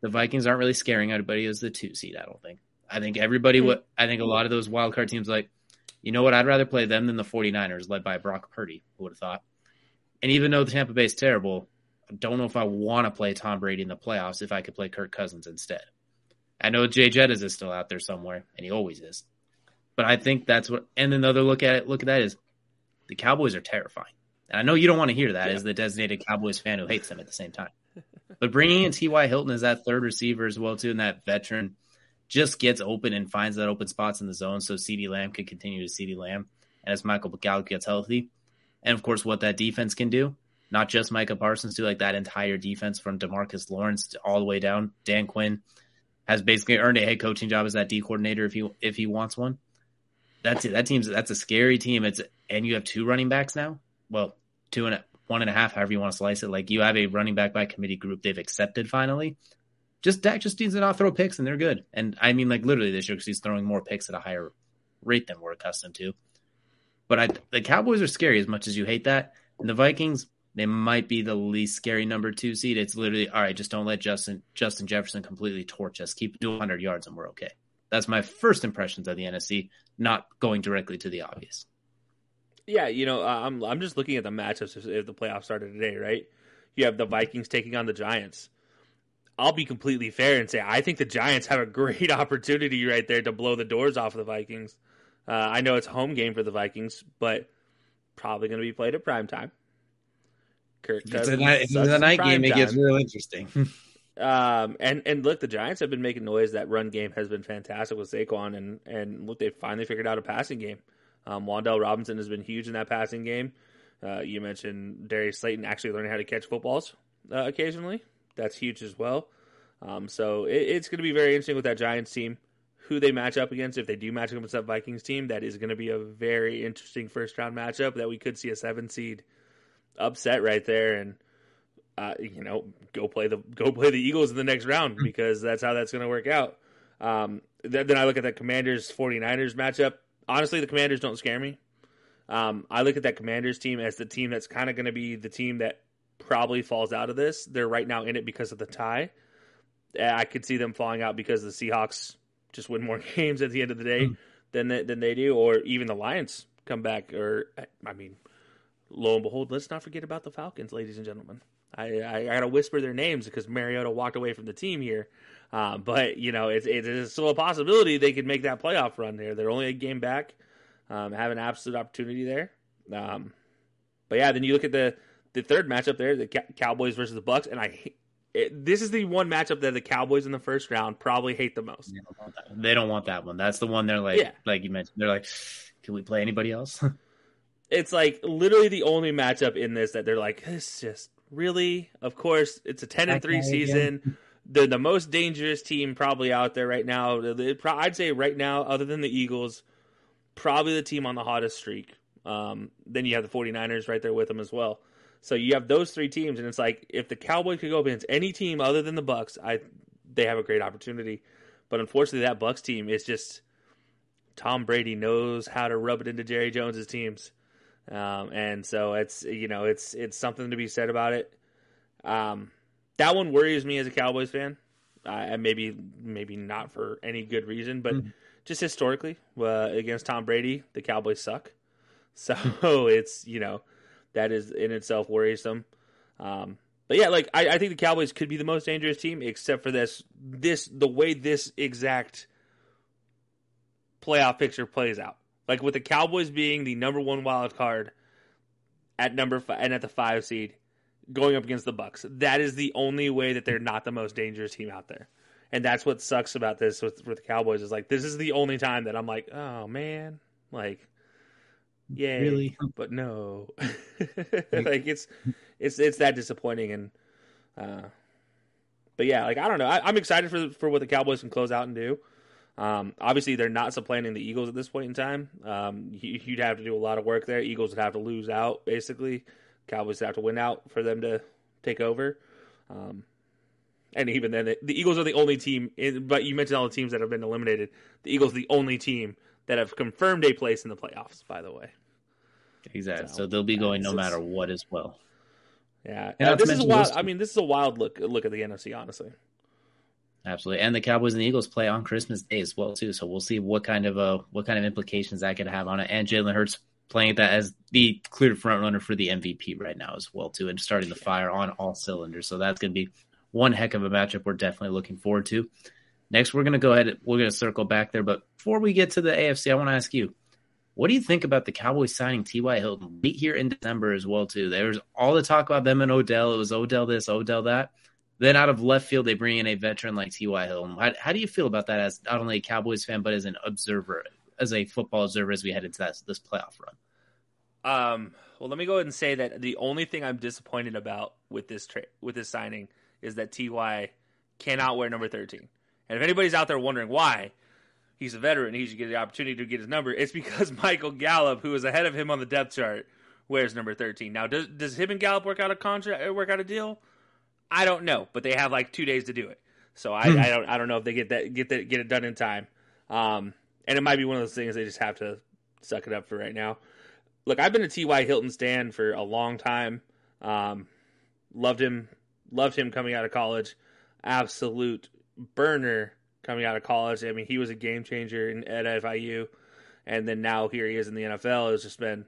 the Vikings aren't really scaring anybody as the two seed. I don't think. I think everybody would. I think a lot of those wild card teams like, you know what? I'd rather play them than the 49ers led by Brock Purdy. Who would have thought? And even though the Tampa Bay is terrible, don't know if I want to play Tom Brady in the playoffs if I could play Kirk Cousins instead. I know Jay Jettis is still out there somewhere, and he always is. But I think that's what. And another look at it, look at that is the Cowboys are terrifying. And I know you don't want to hear that Yeah. as the designated Cowboys fan who hates them at the same time. But bringing in T.Y. Hilton as that third receiver as well, too, and that veteran just gets open and finds that open spots in the zone so CeeDee Lamb can continue to CeeDee Lamb and as Michael Gallup gets healthy. And of course, what that defense can do, not just Micah Parsons, too, like that entire defense from Demarcus Lawrence all the way down. Dan Quinn has basically earned a head coaching job as that D coordinator if he if he wants one. That's it. That team's that's a scary team. It's and you have two running backs now. Well, two and a, one and a half, however you want to slice it. Like you have a running back by committee group they've accepted finally. Just Dak just needs to not throw picks and they're good. And I mean, like literally this year because he's throwing more picks at a higher rate than we're accustomed to. But I, the Cowboys are scary as much as you hate that. And the Vikings, they might be the least scary number two seed. It's literally all right. Just don't let Justin Justin Jefferson completely torch us. Keep doing 100 yards and we're okay. That's my first impressions of the NFC. Not going directly to the obvious. Yeah, you know, I'm I'm just looking at the matchups if, the playoffs started today, right? You have the Vikings taking on the Giants. I'll be completely fair and say I think the Giants have a great opportunity right there to blow the doors off of the Vikings. Uh, I know it's home game for the Vikings, but probably going to be played at prime time. Kirk If it's a night, it's a night prime game, it gets real interesting. Um, and and look, the Giants have been making noise. That run game has been fantastic with Saquon, and and look, they finally figured out a passing game. Um, Wan'Dale Robinson has been huge in that passing game. Uh, you mentioned Darius Slayton actually learning how to catch footballs uh, occasionally. That's huge as well. Um, so it, it's going to be very interesting with that Giants team, who they match up against. If they do match up against that Vikings team, that is going to be a very interesting first round matchup. That we could see a seven seed upset right there, and uh, you know, go play the go play the Eagles in the next round because that's how that's going to work out. Um, then, then I look at that Commanders 49ers matchup. Honestly, the Commanders don't scare me. Um, I look at that Commanders team as the team that's kind of going to be the team that probably falls out of this. They're right now in it because of the tie. I could see them falling out because the Seahawks just win more games at the end of the day than they, than they do, or even the Lions come back. Or I mean, lo and behold, let's not forget about the Falcons, ladies and gentlemen. I, I, I got to whisper their names because Mariota walked away from the team here. Uh, but, you know, it's, it's still a possibility they could make that playoff run there. They're only a game back, um, have an absolute opportunity there. Um, but, yeah, then you look at the, the third matchup there, the Cowboys versus the Bucks, and I it, this is the one matchup that the Cowboys in the first round probably hate the most. They don't want that- don't want that one. That's the one they're like, Yeah. like you mentioned. They're like, can we play anybody else? it's like literally the only matchup in this that they're like, it's just really, of course, it's a ten and three season. They're the most dangerous team probably out there right now. I'd say right now, other than the Eagles, probably the team on the hottest streak. Um, then you have the 49ers right there with them as well. So you have those three teams, and it's like if the Cowboys could go against any team other than the Bucks, I they have a great opportunity. But unfortunately, that Bucks team is just Tom Brady knows how to rub it into Jerry Jones's teams, um, and so it's you know it's it's something to be said about it. Um, that one worries me as a Cowboys fan, uh, and maybe maybe not for any good reason, but just historically uh, against Tom Brady, the Cowboys suck. So it's you know that is in itself worrisome. Um, but yeah, like I, I think the Cowboys could be the most dangerous team, except for this this the way this exact playoff picture plays out. Like with the Cowboys being the number one wild card at number five and at the five seed, going up against the Bucks. That is the only way that they're not the most dangerous team out there. And that's what sucks about this with, with the Cowboys is like this is the only time that I'm like, oh man, like, yeah, Really? but no, like it's it's it's that disappointing and, uh, but yeah, like I don't know, I, I'm excited for for what the Cowboys can close out and do. Um, obviously, they're not supplanting the Eagles at this point in time. Um, you, you'd have to do a lot of work there. Eagles would have to lose out, basically. Cowboys have to win out for them to take over. Um, and even then, the Eagles are the only team. In, but you mentioned all the teams that have been eliminated. The Eagles are the only team that have confirmed a place in the playoffs. By the way, exactly. So, So they'll be going no matter what as well. yeah. And Uh, this is a wild. I mean, this is a wild look look at the NFC. Honestly, Absolutely. And the Cowboys and the Eagles play on Christmas Day as well too. So we'll see what kind of uh what kind of implications that could have on it. And Jalen Hurts playing that as the clear front runner for the MVP right now as well too, and starting the fire on all cylinders. So that's gonna be one heck of a matchup we're definitely looking forward to. Next we're gonna go ahead we're gonna circle back there, but before we get to the AFC, I want to ask you, What do you think about the Cowboys signing T.Y. Hilton late here in December as well, too? There's all the talk about them and Odell. It was Odell this, Odell that. Then out of left field, they bring in a veteran like T.Y. Hilton. How, how do you feel about that as not only a Cowboys fan, but as an observer, as a football observer as we head into that, this playoff run? Um, well, let me go ahead and say that the only thing I'm disappointed about with this tra- with this signing is that Ty cannot wear number 13. And if anybody's out there wondering why, he's a veteran, he should get the opportunity to get his number. It's because Michael Gallup, who is ahead of him on the depth chart, wears number 13. Now, does does him and Gallup work out a contract, work out a deal? I don't know, but they have like two days to do it. So I, I don't I don't know if they get that get that get it done in time. Um, and it might be one of those things they just have to suck it up for right now. Look, I've been a T.Y. Hilton stand for a long time. Um, loved him, loved him coming out of college. Absolute burner coming out of college. I mean, he was a game changer in, at FIU, and then now here he is in the NFL. It's just been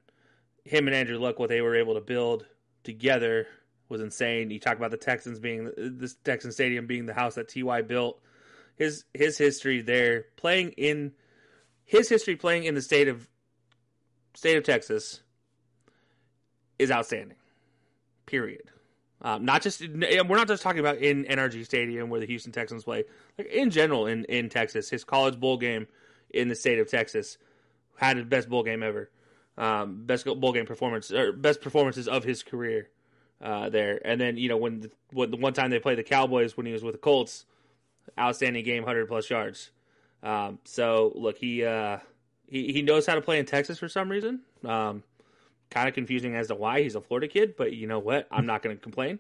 him and Andrew Luck. What they were able to build together was insane. You talk about the Texans being this Texan Stadium being the house that Ty built. His his history there playing in his history playing in the state of state of Texas is outstanding. Period. Um, not just we're not just talking about in NRG Stadium where the Houston Texans play. Like in general in in Texas, his college bowl game in the state of Texas had his best bowl game ever. Um, best bowl game performance or best performances of his career uh, there. And then you know when the, when the one time they played the Cowboys when he was with the Colts, outstanding game, hundred plus yards. Um, so look, he uh, he he knows how to play in Texas for some reason. Um, kind of confusing as to why he's a Florida kid, but you know what? I'm not going to complain.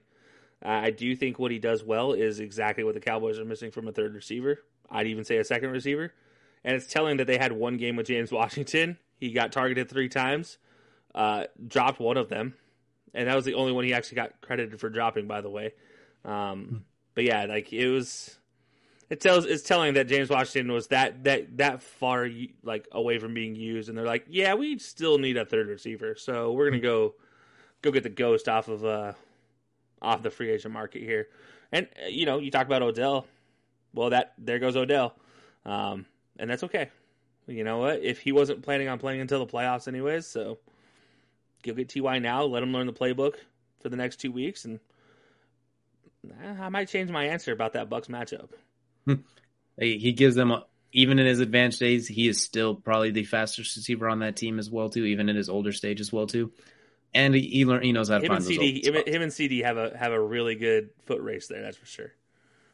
Uh, I do think what he does well is exactly what the Cowboys are missing from a third receiver. I'd even say a second receiver. And it's telling that they had one game with James Washington. He got targeted three times, uh, dropped one of them, and that was the only one he actually got credited for dropping, by the way. Um, but yeah, like it was it tells it's telling that James Washington was that that that far like away from being used, and they're like, yeah, we still need a third receiver, so we're gonna go go get the ghost off of uh off the free agent market here. And uh, you know, you talk about Odell, well, that there goes Odell, um, and that's okay. You know what? If he wasn't planning on playing until the playoffs, anyways, so go get Ty now, let him learn the playbook for the next two weeks, and I might change my answer about that Bucks matchup. he gives them a, even in his advanced days, he is still probably the fastest receiver on that team as well too. Even in his older stage as well too, and he he, he knows how to him find and CeeDee, him, him, and CeeDee have a have a really good foot race there. That's for sure.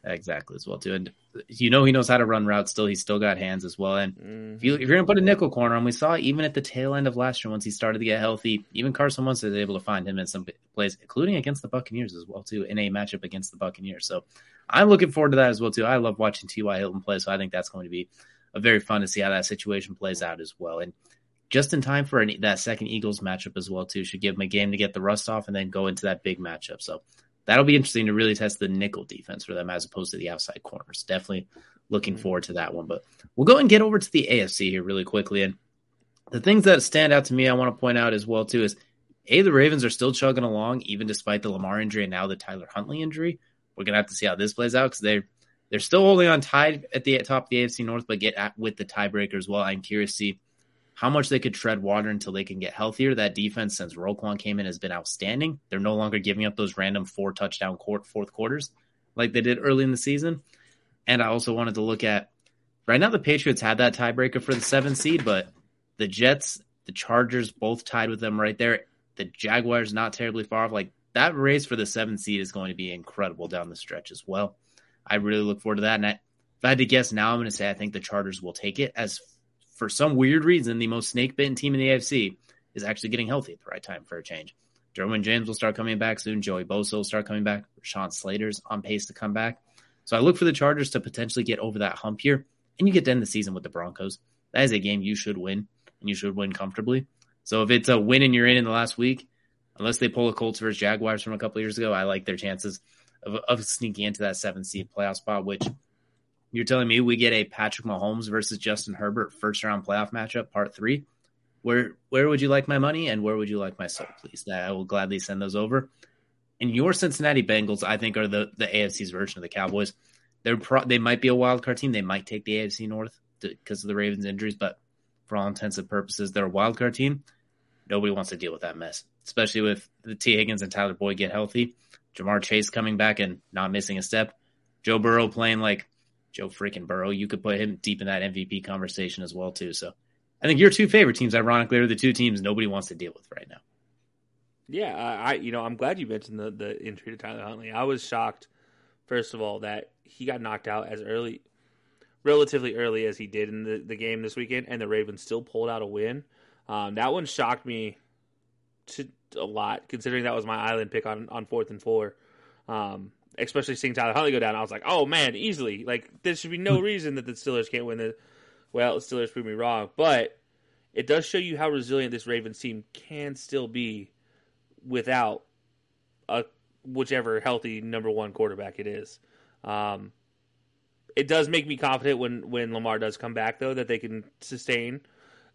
Exactly as well too, and you know he knows how to run routes. Still, he's still got hands as well. And mm-hmm. if, you, if you're going to put a nickel corner on, we saw even at the tail end of last year once he started to get healthy, even Carson Wentz was able to find him in some plays, including against the Buccaneers as well too, in a matchup against the Buccaneers. So I'm looking forward to that as well too. I love watching T.Y. Hilton play, so I think that's going to be a very fun to see how that situation plays out as well. And just in time for an, that second Eagles matchup as well too, should give him a game to get the rust off and then go into that big matchup. So that'll be interesting to really test the nickel defense for them as opposed to the outside corners. Definitely looking mm-hmm. forward to that one. But we'll go and get over to the AFC here really quickly. And the things that stand out to me, I want to point out as well too is a the Ravens are still chugging along even despite the Lamar injury and now the Tyler Huntley injury. We're gonna have to see how this plays out because they're they're still holding on tied at the top of the AFC North, but get at, with the tiebreaker as well. I'm curious to see how much they could tread water until they can get healthier. That defense, since Roquan came in, has been outstanding. They're no longer giving up those random four touchdown court fourth quarters like they did early in the season. And I also wanted to look at right now the Patriots had that tiebreaker for the seventh seed, but the Jets, the Chargers, both tied with them right there. The Jaguars not terribly far off. Like that race for the seventh seed is going to be incredible down the stretch as well. I really look forward to that. And I, if I had to guess now, I'm going to say I think the Chargers will take it as for some weird reason, the most snake bitten team in the AFC is actually getting healthy at the right time for a change. Derwin James will start coming back soon. Joey Bosa will start coming back. Sean Slater's on pace to come back. So I look for the Chargers to potentially get over that hump here, and you get to end the season with the Broncos. That is a game you should win, and you should win comfortably. So if it's a win and you're in in the last week, unless they pull a Colts versus Jaguars from a couple years ago, I like their chances of, of sneaking into that seventh seed playoff spot, which you're telling me we get a Patrick Mahomes versus Justin Herbert first round playoff matchup, part three. Where where would you like my money and where would you like my soul, please? I will gladly send those over. And your Cincinnati Bengals, I think, are the the AFC's version of the Cowboys. They're pro- they might be a wild card team. They might take the AFC North because of the Ravens' injuries, but for all intents and purposes, they're a wild card team. Nobody wants to deal with that mess, especially with the Tee Higgins and Tyler Boyd get healthy. Ja'Marr Chase coming back and not missing a step. Joe Burrow playing like Joe freaking Burrow. You could put him deep in that MVP conversation as well too. So I think your two favorite teams, ironically, are the two teams nobody wants to deal with right now. Yeah, I you know I'm glad you mentioned the the injury to Tyler Huntley. I was shocked, first of all, that he got knocked out as early, relatively early as he did in the, the game this weekend, and the Ravens still pulled out a win. Um, that one shocked me to a lot, considering that was my island pick on on fourth and four. Um, especially seeing Tyler Huntley go down, I was like, oh man, easily. Like there should be no hmm. reason that the Steelers can't win the. Well, the Steelers proved me wrong, but it does show you how resilient this Ravens team can still be without a whichever healthy number one quarterback it is. Um, it does make me confident when when Lamar does come back, though, that they can sustain.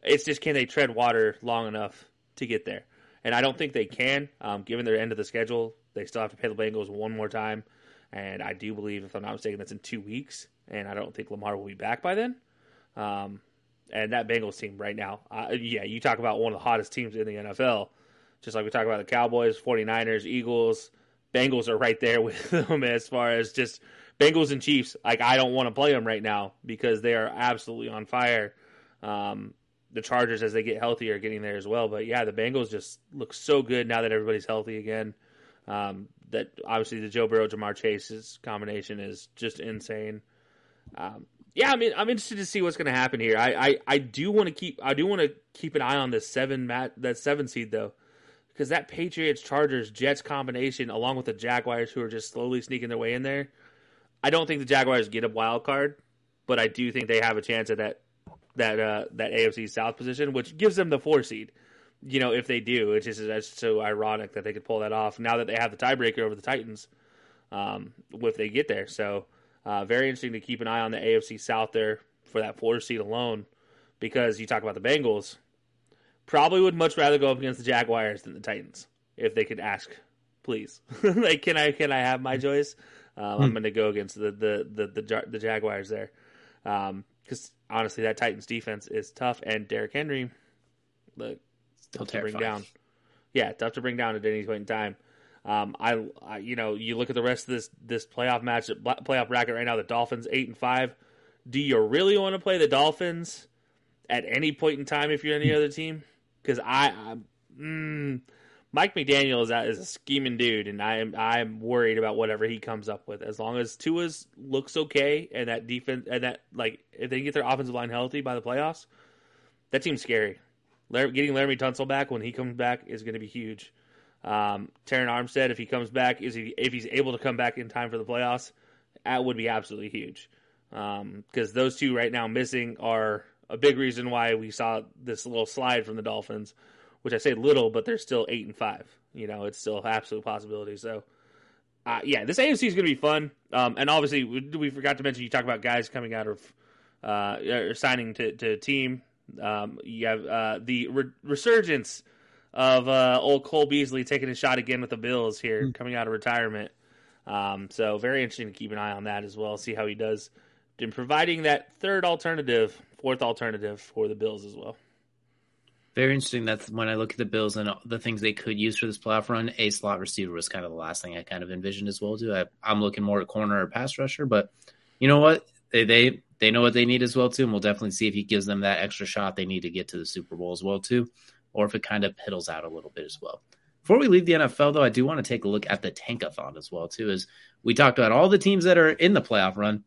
It's just can they tread water long enough to get there? And I don't think they can, um, given their end of the schedule. They still have to pay the Bengals one more time, and I do believe, if I'm not mistaken, that's in two weeks. And I don't think Lamar will be back by then. Um, and that Bengals team right now, uh, yeah, you talk about one of the hottest teams in the NFL. Just like we talk about the Cowboys, 49ers, Eagles, Bengals are right there with them as far as just Bengals and Chiefs. Like I don't want to play them right now because they are absolutely on fire. Um, the Chargers, as they get healthy, are getting there as well. But yeah, the Bengals just look so good now that everybody's healthy again. Um, that obviously the Joe Burrow Ja'Marr Chase's combination is just insane. Um, yeah, I mean, I'm interested to see what's going to happen here. I, I, I do want to keep I do want to keep an eye on this seven mat that seven seed though, because that Patriots Chargers Jets combination, along with the Jaguars who are just slowly sneaking their way in there, I don't think the Jaguars get a wild card, but I do think they have a chance at that that uh, that AFC South position, which gives them the four seed. You know, if they do, it's just that's so ironic that they could pull that off now that they have the tiebreaker over the Titans. Um, if they get there, so uh, very interesting to keep an eye on the AFC South there for that four seed alone, because you talk about the Bengals. Probably would much rather go up against the Jaguars than the Titans if they could ask, please. like, can I can I have my choice? Um, hmm. I'm going to go against the the the the, the Jaguars there, because um, honestly, that Titans defense is tough, and Derrick Henry, look, still to bring down. Yeah, tough to bring down at any point in time. Um, I, I, you know, you look at the rest of this this playoff match, playoff bracket right now. The Dolphins eight and five. Do you really want to play the Dolphins at any point in time if you're any other team? Because I, I'm, mm, Mike McDaniel is, is a scheming dude, and I am I'm worried about whatever he comes up with. As long as Tua's looks okay, and that defense, and that like if they get their offensive line healthy by the playoffs, that team's scary. Getting Laremy Tunsil back when he comes back is going to be huge. Um, Terron Armstead, if he comes back, is he if he's able to come back in time for the playoffs, that would be absolutely huge. Because um, those two right now missing are a big reason why we saw this little slide from the Dolphins which I say little, but they're still eight and five. You know, it's still absolute possibility. So, uh, yeah, this AFC is going to be fun. Um, and obviously, we, we, forgot to mention you talk about guys coming out of uh, signing to to team. Um, you have uh, the re- resurgence of uh, old Cole Beasley taking a shot again with the Bills here, mm. coming out of retirement. Um, so very interesting to keep an eye on that as well. See how he does in providing that third alternative, fourth alternative for the Bills as well. Very interesting. That's when I look at the Bills and the things they could use for this playoff run. A slot receiver was kind of the last thing I kind of envisioned as well. Too. I, am looking more at corner or pass rusher, but you know what? They they they know what they need as well too, and we'll definitely see if he gives them that extra shot they need to get to the Super Bowl as well too, or if it kind of piddles out a little bit as well. Before we leave the NFL, though, I do want to take a look at the tankathon as well too. As we talked about all the teams that are in the playoff run,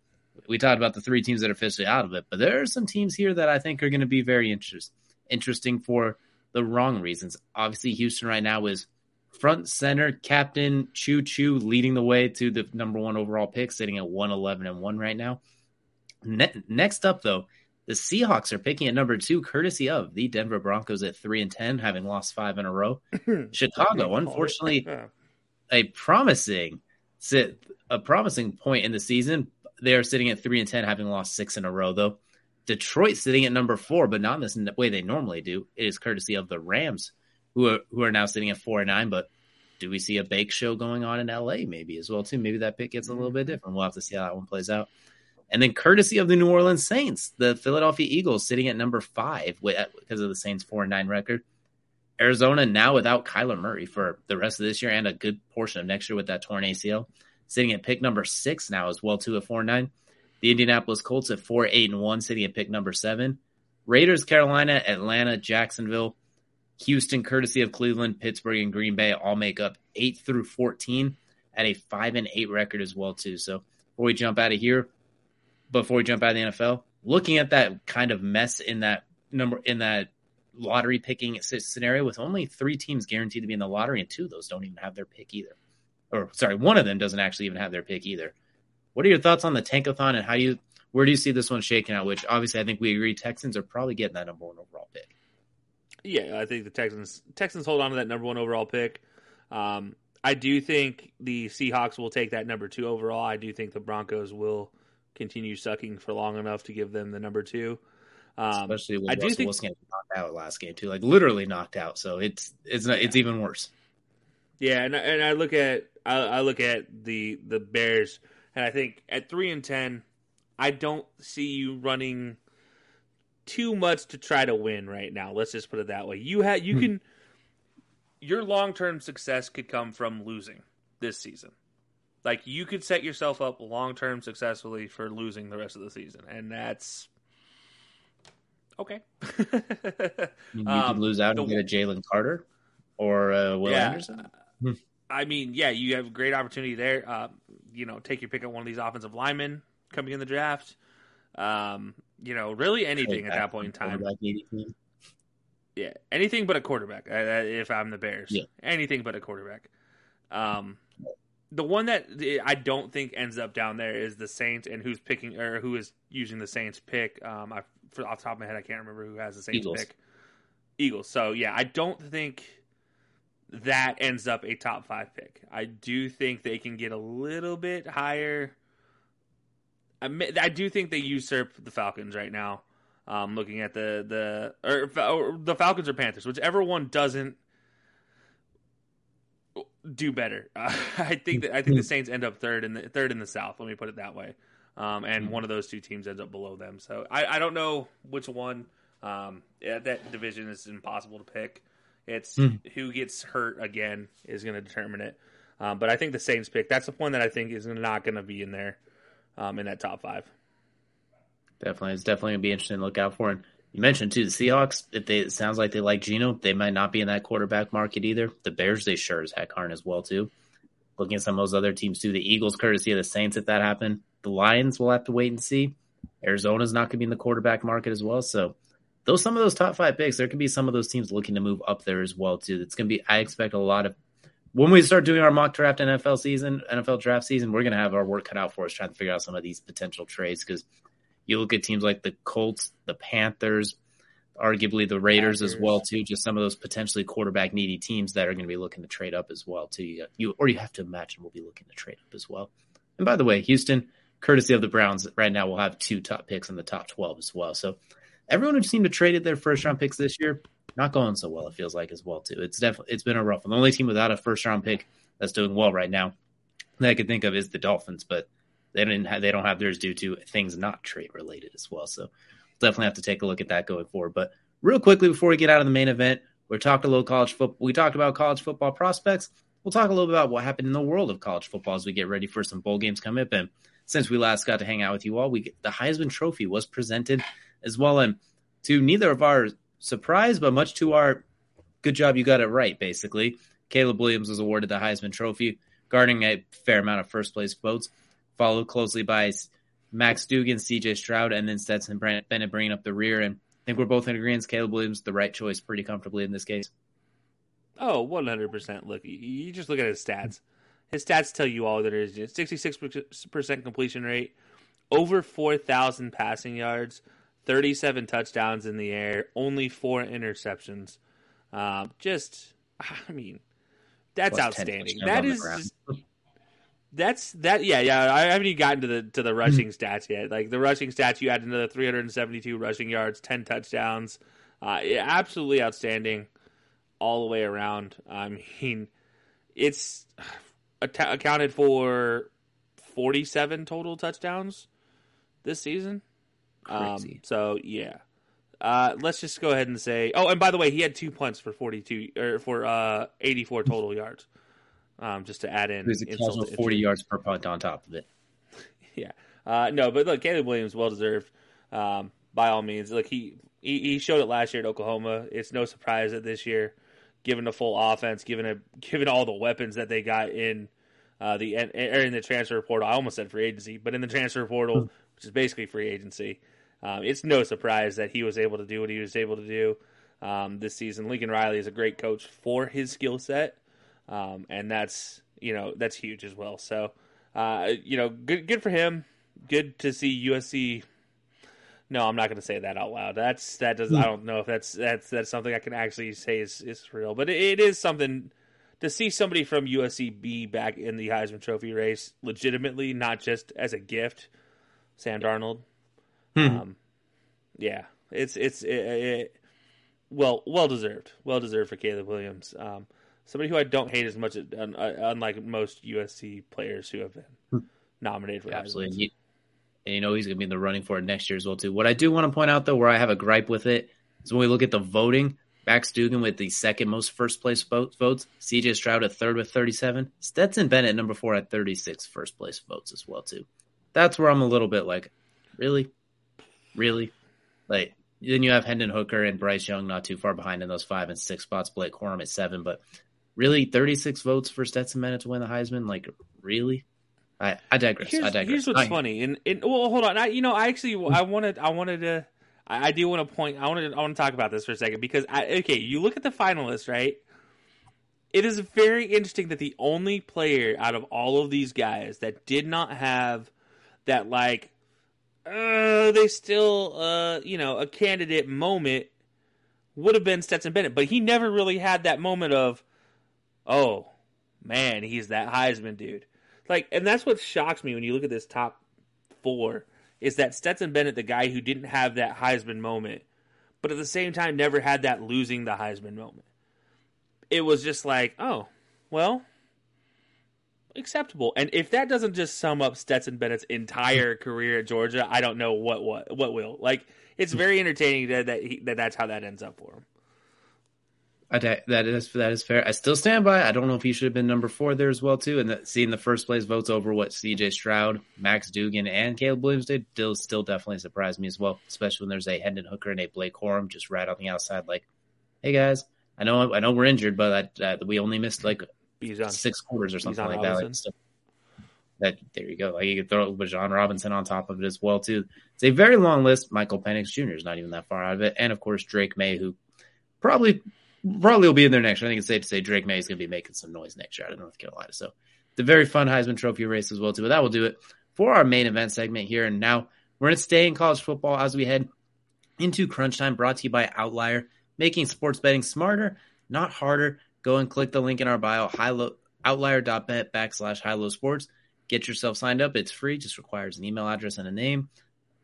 we talked about the three teams that are officially out of it, but there are some teams here that I think are going to be very interesting interesting for the wrong reasons. Obviously, Houston right now is front center captain Choo Choo leading the way to the number one overall pick, sitting at 111 and 1 right now. Ne- next up, though, the Seahawks are picking at number two, courtesy of the Denver Broncos at 3 and 10, having lost five in a row. Chicago, unfortunately, a promising a promising point in the season. They are sitting at 3 and 10, having lost six in a row, though. Detroit sitting at number four, but not in the way they normally do. It is courtesy of the Rams, who are who are now sitting at four and nine. But do we see a bake show going on in LA maybe as well too? Maybe that pick gets a little mm-hmm. bit different. We'll have to see how that one plays out. And then, courtesy of the New Orleans Saints, the Philadelphia Eagles sitting at number five because of the Saints' four and nine record. Arizona now without Kyler Murray for the rest of this year and a good portion of next year with that torn ACL, sitting at pick number six now as well too at four and nine. The Indianapolis Colts at four eight and one, sitting at pick number seven. Raiders, Carolina, Atlanta, Jacksonville, Houston, courtesy of Cleveland, Pittsburgh, and Green Bay, all make up eight through fourteen at a five and eight record as well too. So before we jump out of here, before we jump out of the NFL, looking at that kind of mess in that number in that lottery picking scenario with only three teams guaranteed to be in the lottery, and two of those don't even have their pick either. Or sorry, one of them doesn't actually even have their pick either. What are your thoughts on the tankathon and how do you where do you see this one shaking out? Which obviously I think we agree Texans are probably getting that number one overall pick. Yeah, I think the Texans Texans hold on to that number one overall pick. Um, I do think the Seahawks will take that number two overall. I do think the Broncos will continue sucking for long enough to give them the number two. Um, Especially with I Russell do think, Wilson knocked out last game too, like literally knocked out. So it's it's not, it's even worse. Yeah, and and I look at I, I look at the the Bears, and I think at three and ten, I don't see you running too much to try to win right now. Let's just put it that way. You had you hmm. can your long term success could come from losing this season. Like you could set yourself up long term successfully for losing the rest of the season, and that's okay. you um, could lose out and get a Jalen Carter or uh, Will yeah, Anderson. I mean, yeah, you have a great opportunity there. Uh, you know, take your pick at one of these offensive linemen coming in the draft. Um, you know, really anything at that point in time. Yeah, anything but a quarterback. Uh, uh, if I'm the Bears, yeah. anything but a quarterback. Um, the one that I don't think ends up down there is the Saints, and who's picking or who is using the Saints pick. Um, I off the top of my head, I can't remember who has the Saints Eagles. pick. Eagles. So yeah, I don't think that ends up a top five pick. I do think they can get a little bit higher. I, I do think they usurp the Falcons right now. Um, looking at the the or, or the Falcons or Panthers, whichever one doesn't do better. Uh, I think that I think the Saints end up third in the third in the South. Let me put it that way. Um, and one of those two teams ends up below them. So I, I don't know which one. Um, yeah, that division is impossible to pick. It's mm. who gets hurt again is going to determine it. Um, but I think the Saints pick. That's the one that I think is not going to be in there um, in that top five. Definitely, it's definitely going to be interesting to look out for. And you mentioned too the Seahawks. If they it sounds like they like Geno, they might not be in that quarterback market either. The Bears, they sure as heck aren't as well too. Looking at some of those other teams too, the Eagles, courtesy of the Saints, if that happened, the Lions will have to wait and see. Arizona's not going to be in the quarterback market as well. So, those some of those top five picks, there could be some of those teams looking to move up there as well too. It's going to be. I expect a lot of when we start doing our mock draft NFL season, NFL draft season, we're going to have our work cut out for us trying to figure out some of these potential trades because you look at teams like the Colts, the Panthers, arguably the Raiders Panthers. as well too. Just some of those potentially quarterback needy teams that are going to be looking to trade up as well too. You, you or you have to imagine we'll be looking to trade up as well. And by the way, Houston, courtesy of the Browns, right now will have two top picks in the top twelve as well. So everyone who seemed to traded their first round picks this year not going so well. It feels like as well too. It's definitely it's been a rough one. The only team without a first round pick that's doing well right now that I could think of is the Dolphins, but they didn't have, they don't have theirs due to things not trade related as well. So definitely have to take a look at that going forward. But real quickly before we get out of the main event, we're talking a little college football. We talked about college football prospects. We'll talk a little bit about what happened in the world of college football as we get ready for some bowl games coming up. And since we last got to hang out with you all, we the Heisman Trophy was presented as well. And to neither of our surprise, but much to our good job, you got it right. Basically, Caleb Williams was awarded the Heisman Trophy, garnering a fair amount of first place votes followed closely by Max Duggan, CJ Stroud, and then Stetson Bennett bringing up the rear. And I think we're both in agreement. Caleb Williams, is the right choice, pretty comfortably in this case. Oh, 100%. Look, you just look at his stats. His stats tell you all that there is 66% completion rate, over 4,000 passing yards, 37 touchdowns in the air, only four interceptions. Uh, just, I mean, that's Plus outstanding. That is that's that. Yeah, yeah. I haven't even gotten to the to the hmm. rushing stats yet. Like the rushing stats, you add another 372 rushing yards, 10 touchdowns. Uh, yeah, absolutely outstanding all the way around. I mean, it's accounted for 47 total touchdowns this season. Um, so yeah, uh, let's just go ahead and say. Oh, and by the way, he had two punts for forty-two or for uh, eighty-four total yards. Um, just to add in, there's a casual forty yards per punt on top of it. yeah, uh, no, but look, Caleb Williams, well deserved. Um, by all means, look, he, he he showed it last year at Oklahoma. It's no surprise that this year, given the full offense, given a given all the weapons that they got in uh, the or in the transfer portal. I almost said free agency, but in the transfer portal, hmm. which is basically free agency. Um, it's no surprise that he was able to do what he was able to do um, this season. Lincoln Riley is a great coach for his skill set, um, and that's you know that's huge as well. So uh, you know, good good for him. Good to see USC. No, I'm not going to say that out loud. That's that does. I hmm. don't know if that's that's that's something I can actually say is is real, but it, it is something to see somebody from USC be back in the Heisman Trophy race legitimately, not just as a gift. Sam Darnold, Hmm. Um, yeah, it's it's it, it, well well deserved, well deserved for Caleb Williams. Um, somebody who I don't hate as much, unlike most USC players who have been hmm. nominated for yeah, absolutely. And you know he's going to be in the running for it next year as well too. What I do want to point out though, where I have a gripe with it, is when we look at the voting. Max Duggan with the second most first place votes, CJ Stroud at third with 37, Stetson Bennett number four at 36 first place votes as well too. That's where I'm a little bit like, really? Really? Like then you have Hendon Hooker and Bryce Young not too far behind in those five and six spots. Blake Corum at seven, but really, thirty six votes for Stetson Bennett to win the Heisman. Like really? I, I digress. Here's, I digress. Here's what's I, funny, and, and well, hold on. I, you know, I actually, I wanted, I wanted to, I, I do want to point, I wanted, I want to talk about this for a second because, I, okay, you look at the finalists, right? It is very interesting that the only player out of all of these guys that did not have that like uh, they still, uh, you know, a candidate moment would have been Stetson Bennett, but he never really had that moment of, oh man, he's that Heisman dude. Like, and that's what shocks me when you look at this top four is that Stetson Bennett, the guy who didn't have that Heisman moment, but at the same time never had that losing the Heisman moment. It was just like, oh, well, acceptable. And if that doesn't just sum up Stetson Bennett's entire career at Georgia, I don't know what what what will. Like it's very entertaining that that, he, that that's how that ends up for him. I, that is that is fair. I still stand by. I don't know if he should have been number four there as well too. And that, seeing the first place votes over what C.J. Stroud, Max Duggan, and Caleb Williams did still still definitely surprised me as well. Especially when there's a Hendon Hooker and a Blake Corum just right on the outside. Like, hey guys, I know I know we're injured, but I, I, we only missed like six quarters or something like that. Like, that there you go. Like you could throw Bijan Robinson on top of it as well too. It's a very long list. Michael Penix Jr. is not even that far out of it, and of course Drake Maye, who probably probably will be in there next year. I think it's safe to say Drake Maye is going to be making some noise next year out of North Carolina. So the very fun Heisman Trophy race as well too. But that will do it for our main event segment here. And now we're going to stay in college football as we head into crunch time. Brought to you by Outlier, making sports betting smarter, not harder. Go and click the link in our bio, high-low, outlier.bet backslash high low sports. Get yourself signed up. It's free, just requires an email address and a name.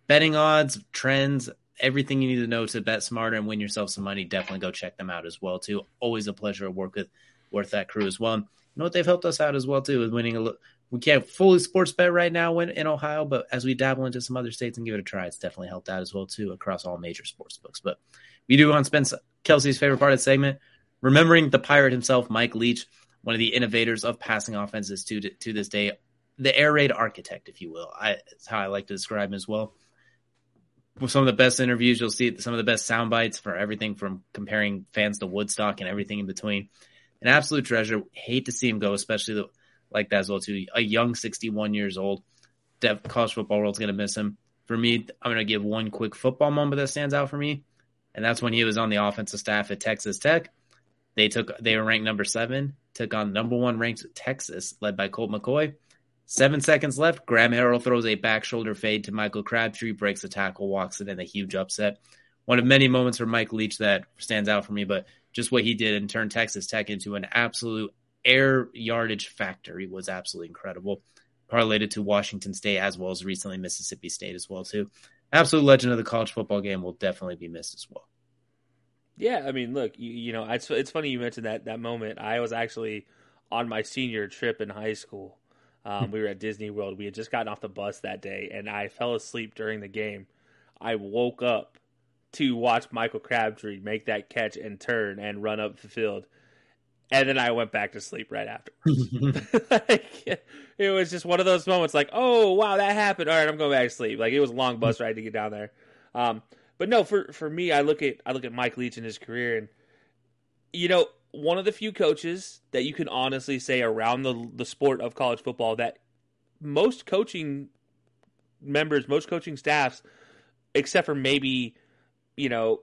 Betting odds, trends, everything you need to know to bet smarter and win yourself some money. Definitely go check them out as well too. Always a pleasure to work with worth that crew as well. You know what they've helped us out as well too with winning a look. We can't fully sports bet right now in, in Ohio, but as we dabble into some other states and give it a try, it's definitely helped out as well too across all major sports books. But we do want to spend Kelsey's favorite part of the segment Remembering the pirate himself, Mike Leach, one of the innovators of passing offenses to to this day, the air raid architect, if you will. I, that's how I like to describe him as well. Some of the best interviews, you'll see some of the best sound bites for everything from comparing fans to Woodstock and everything in between. An absolute treasure. Hate to see him go, especially the, like that as well too. A young 61 years old. Def, college football world's gonna miss him. For me, I'm gonna give one quick football moment that stands out for me, and that's when he was on the offensive staff at Texas Tech they took they were ranked number seven, took on number one ranked Texas, led by Colt McCoy. Seven seconds left. Graham Harrell throws a back shoulder fade to Michael Crabtree, breaks a tackle, walks it in a huge upset. One of many moments for Mike Leach that stands out for me, but just what he did and turned Texas Tech into an absolute air yardage factory was absolutely incredible. Correlated to Washington State as well as recently Mississippi State as well too. Absolute legend of the college football game will definitely be missed as well. Yeah, I mean, look, you, you know, it's it's funny you mentioned that that moment. I was actually on my senior trip in high school Um, we were at Disney World. We had just gotten off the bus that day, and I fell asleep during the game. I woke up to watch Michael Crabtree make that catch and turn and run up the field. And then I went back to sleep right after. like, it was just one of those moments like, oh, wow, that happened. All right, I'm going back to sleep. Like, it was a long bus ride to get down there. Um, but no, for, for me, I look at I look at Mike Leach and his career, and you know, one of the few coaches that you can honestly say around the the sport of college football that most coaching members, most coaching staffs, except for maybe you know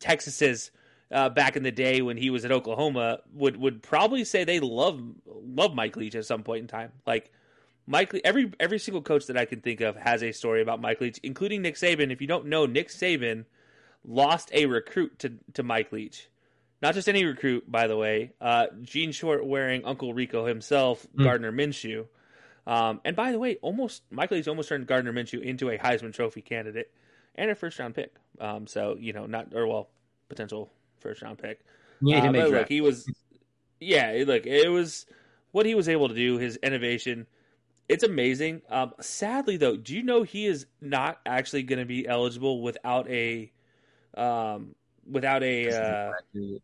Texas's uh, back in the day when he was at Oklahoma, would would probably say they love love Mike Leach at some point in time. Like Mike, every every single coach that I can think of has a story about Mike Leach, including Nick Saban. If you don't know, Nick Saban lost a recruit to to Mike Leach. Not just any recruit, by the way. Uh, Gene Short wearing Uncle Rico himself, mm. Gardner Minshew. Um, and by the way, almost Michael Leach almost turned Gardner Minshew into a Heisman Trophy candidate and a first round pick. Um, so you know, not or well, potential first round pick. Yeah, uh, but look, he was. Yeah, look, it was what he was able to do. His innovation it's amazing. Um, sadly, though, do you know he is not actually going to be eligible without a, um, without a uh,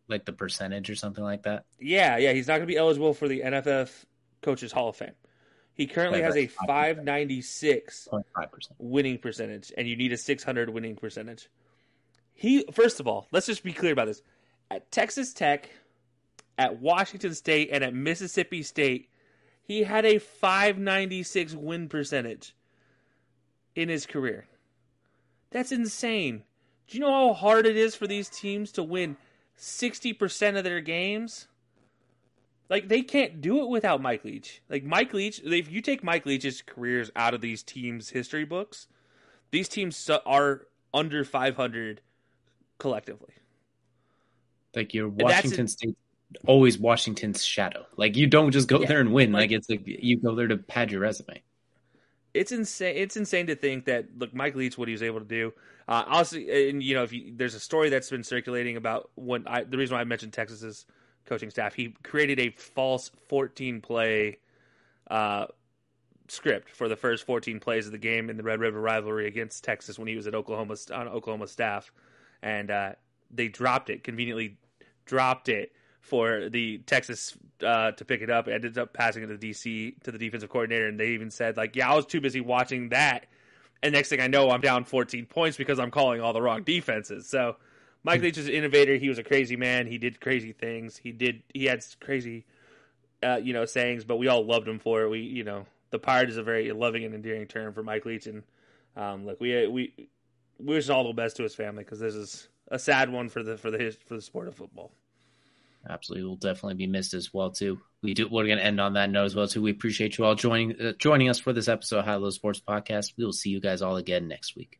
like the percentage or something like that? Yeah, yeah, he's not going to be eligible for the NFF Coaches Hall of Fame. He currently has a 596 winning percentage, and you need a 600 winning percentage. He, first of all, let's just be clear about this. At Texas Tech, at Washington State, and at Mississippi State, he had a 596 win percentage in his career. That's insane. Do you know how hard it is for these teams to win 60% of their games? Like they can't do it without Mike Leach. Like Mike Leach, if you take Mike Leach's careers out of these teams' history books, these teams are under 500 collectively. Like your Washington State always Washington's shadow. Like you don't just go yeah, there and win. Like, like, it's like you go there to pad your resume. It's insane. It's insane to think that look, Mike Leach, what he was able to do. Uh, also, and you know, if you, there's a story that's been circulating about when I the reason why I mentioned Texas's coaching staff, he created a false 14 play uh, script for the first 14 plays of the game in the Red River rivalry against Texas when he was at Oklahoma on Oklahoma staff, and uh, they dropped it conveniently, dropped it for the Texas uh, to pick it up. It ended up passing it to the DC to the defensive coordinator, and they even said like, "Yeah, I was too busy watching that." And next thing I know, I'm down 14 points because I'm calling all the wrong defenses. So Mike hmm. Leach is an innovator. He was a crazy man. He did crazy things. He did. He had crazy, uh, you know, sayings, but we all loved him for it. We, you know, the pirate is a very loving and endearing term for Mike Leach. And um, look, we we we wish all the best to his family because this is a sad one for the for the for the sport of football absolutely will definitely be missed as well too. We do. We're going to end on that note as well too. We appreciate you all joining uh, joining us for this episode of High Low Sports Podcast. We will see you guys all again next week.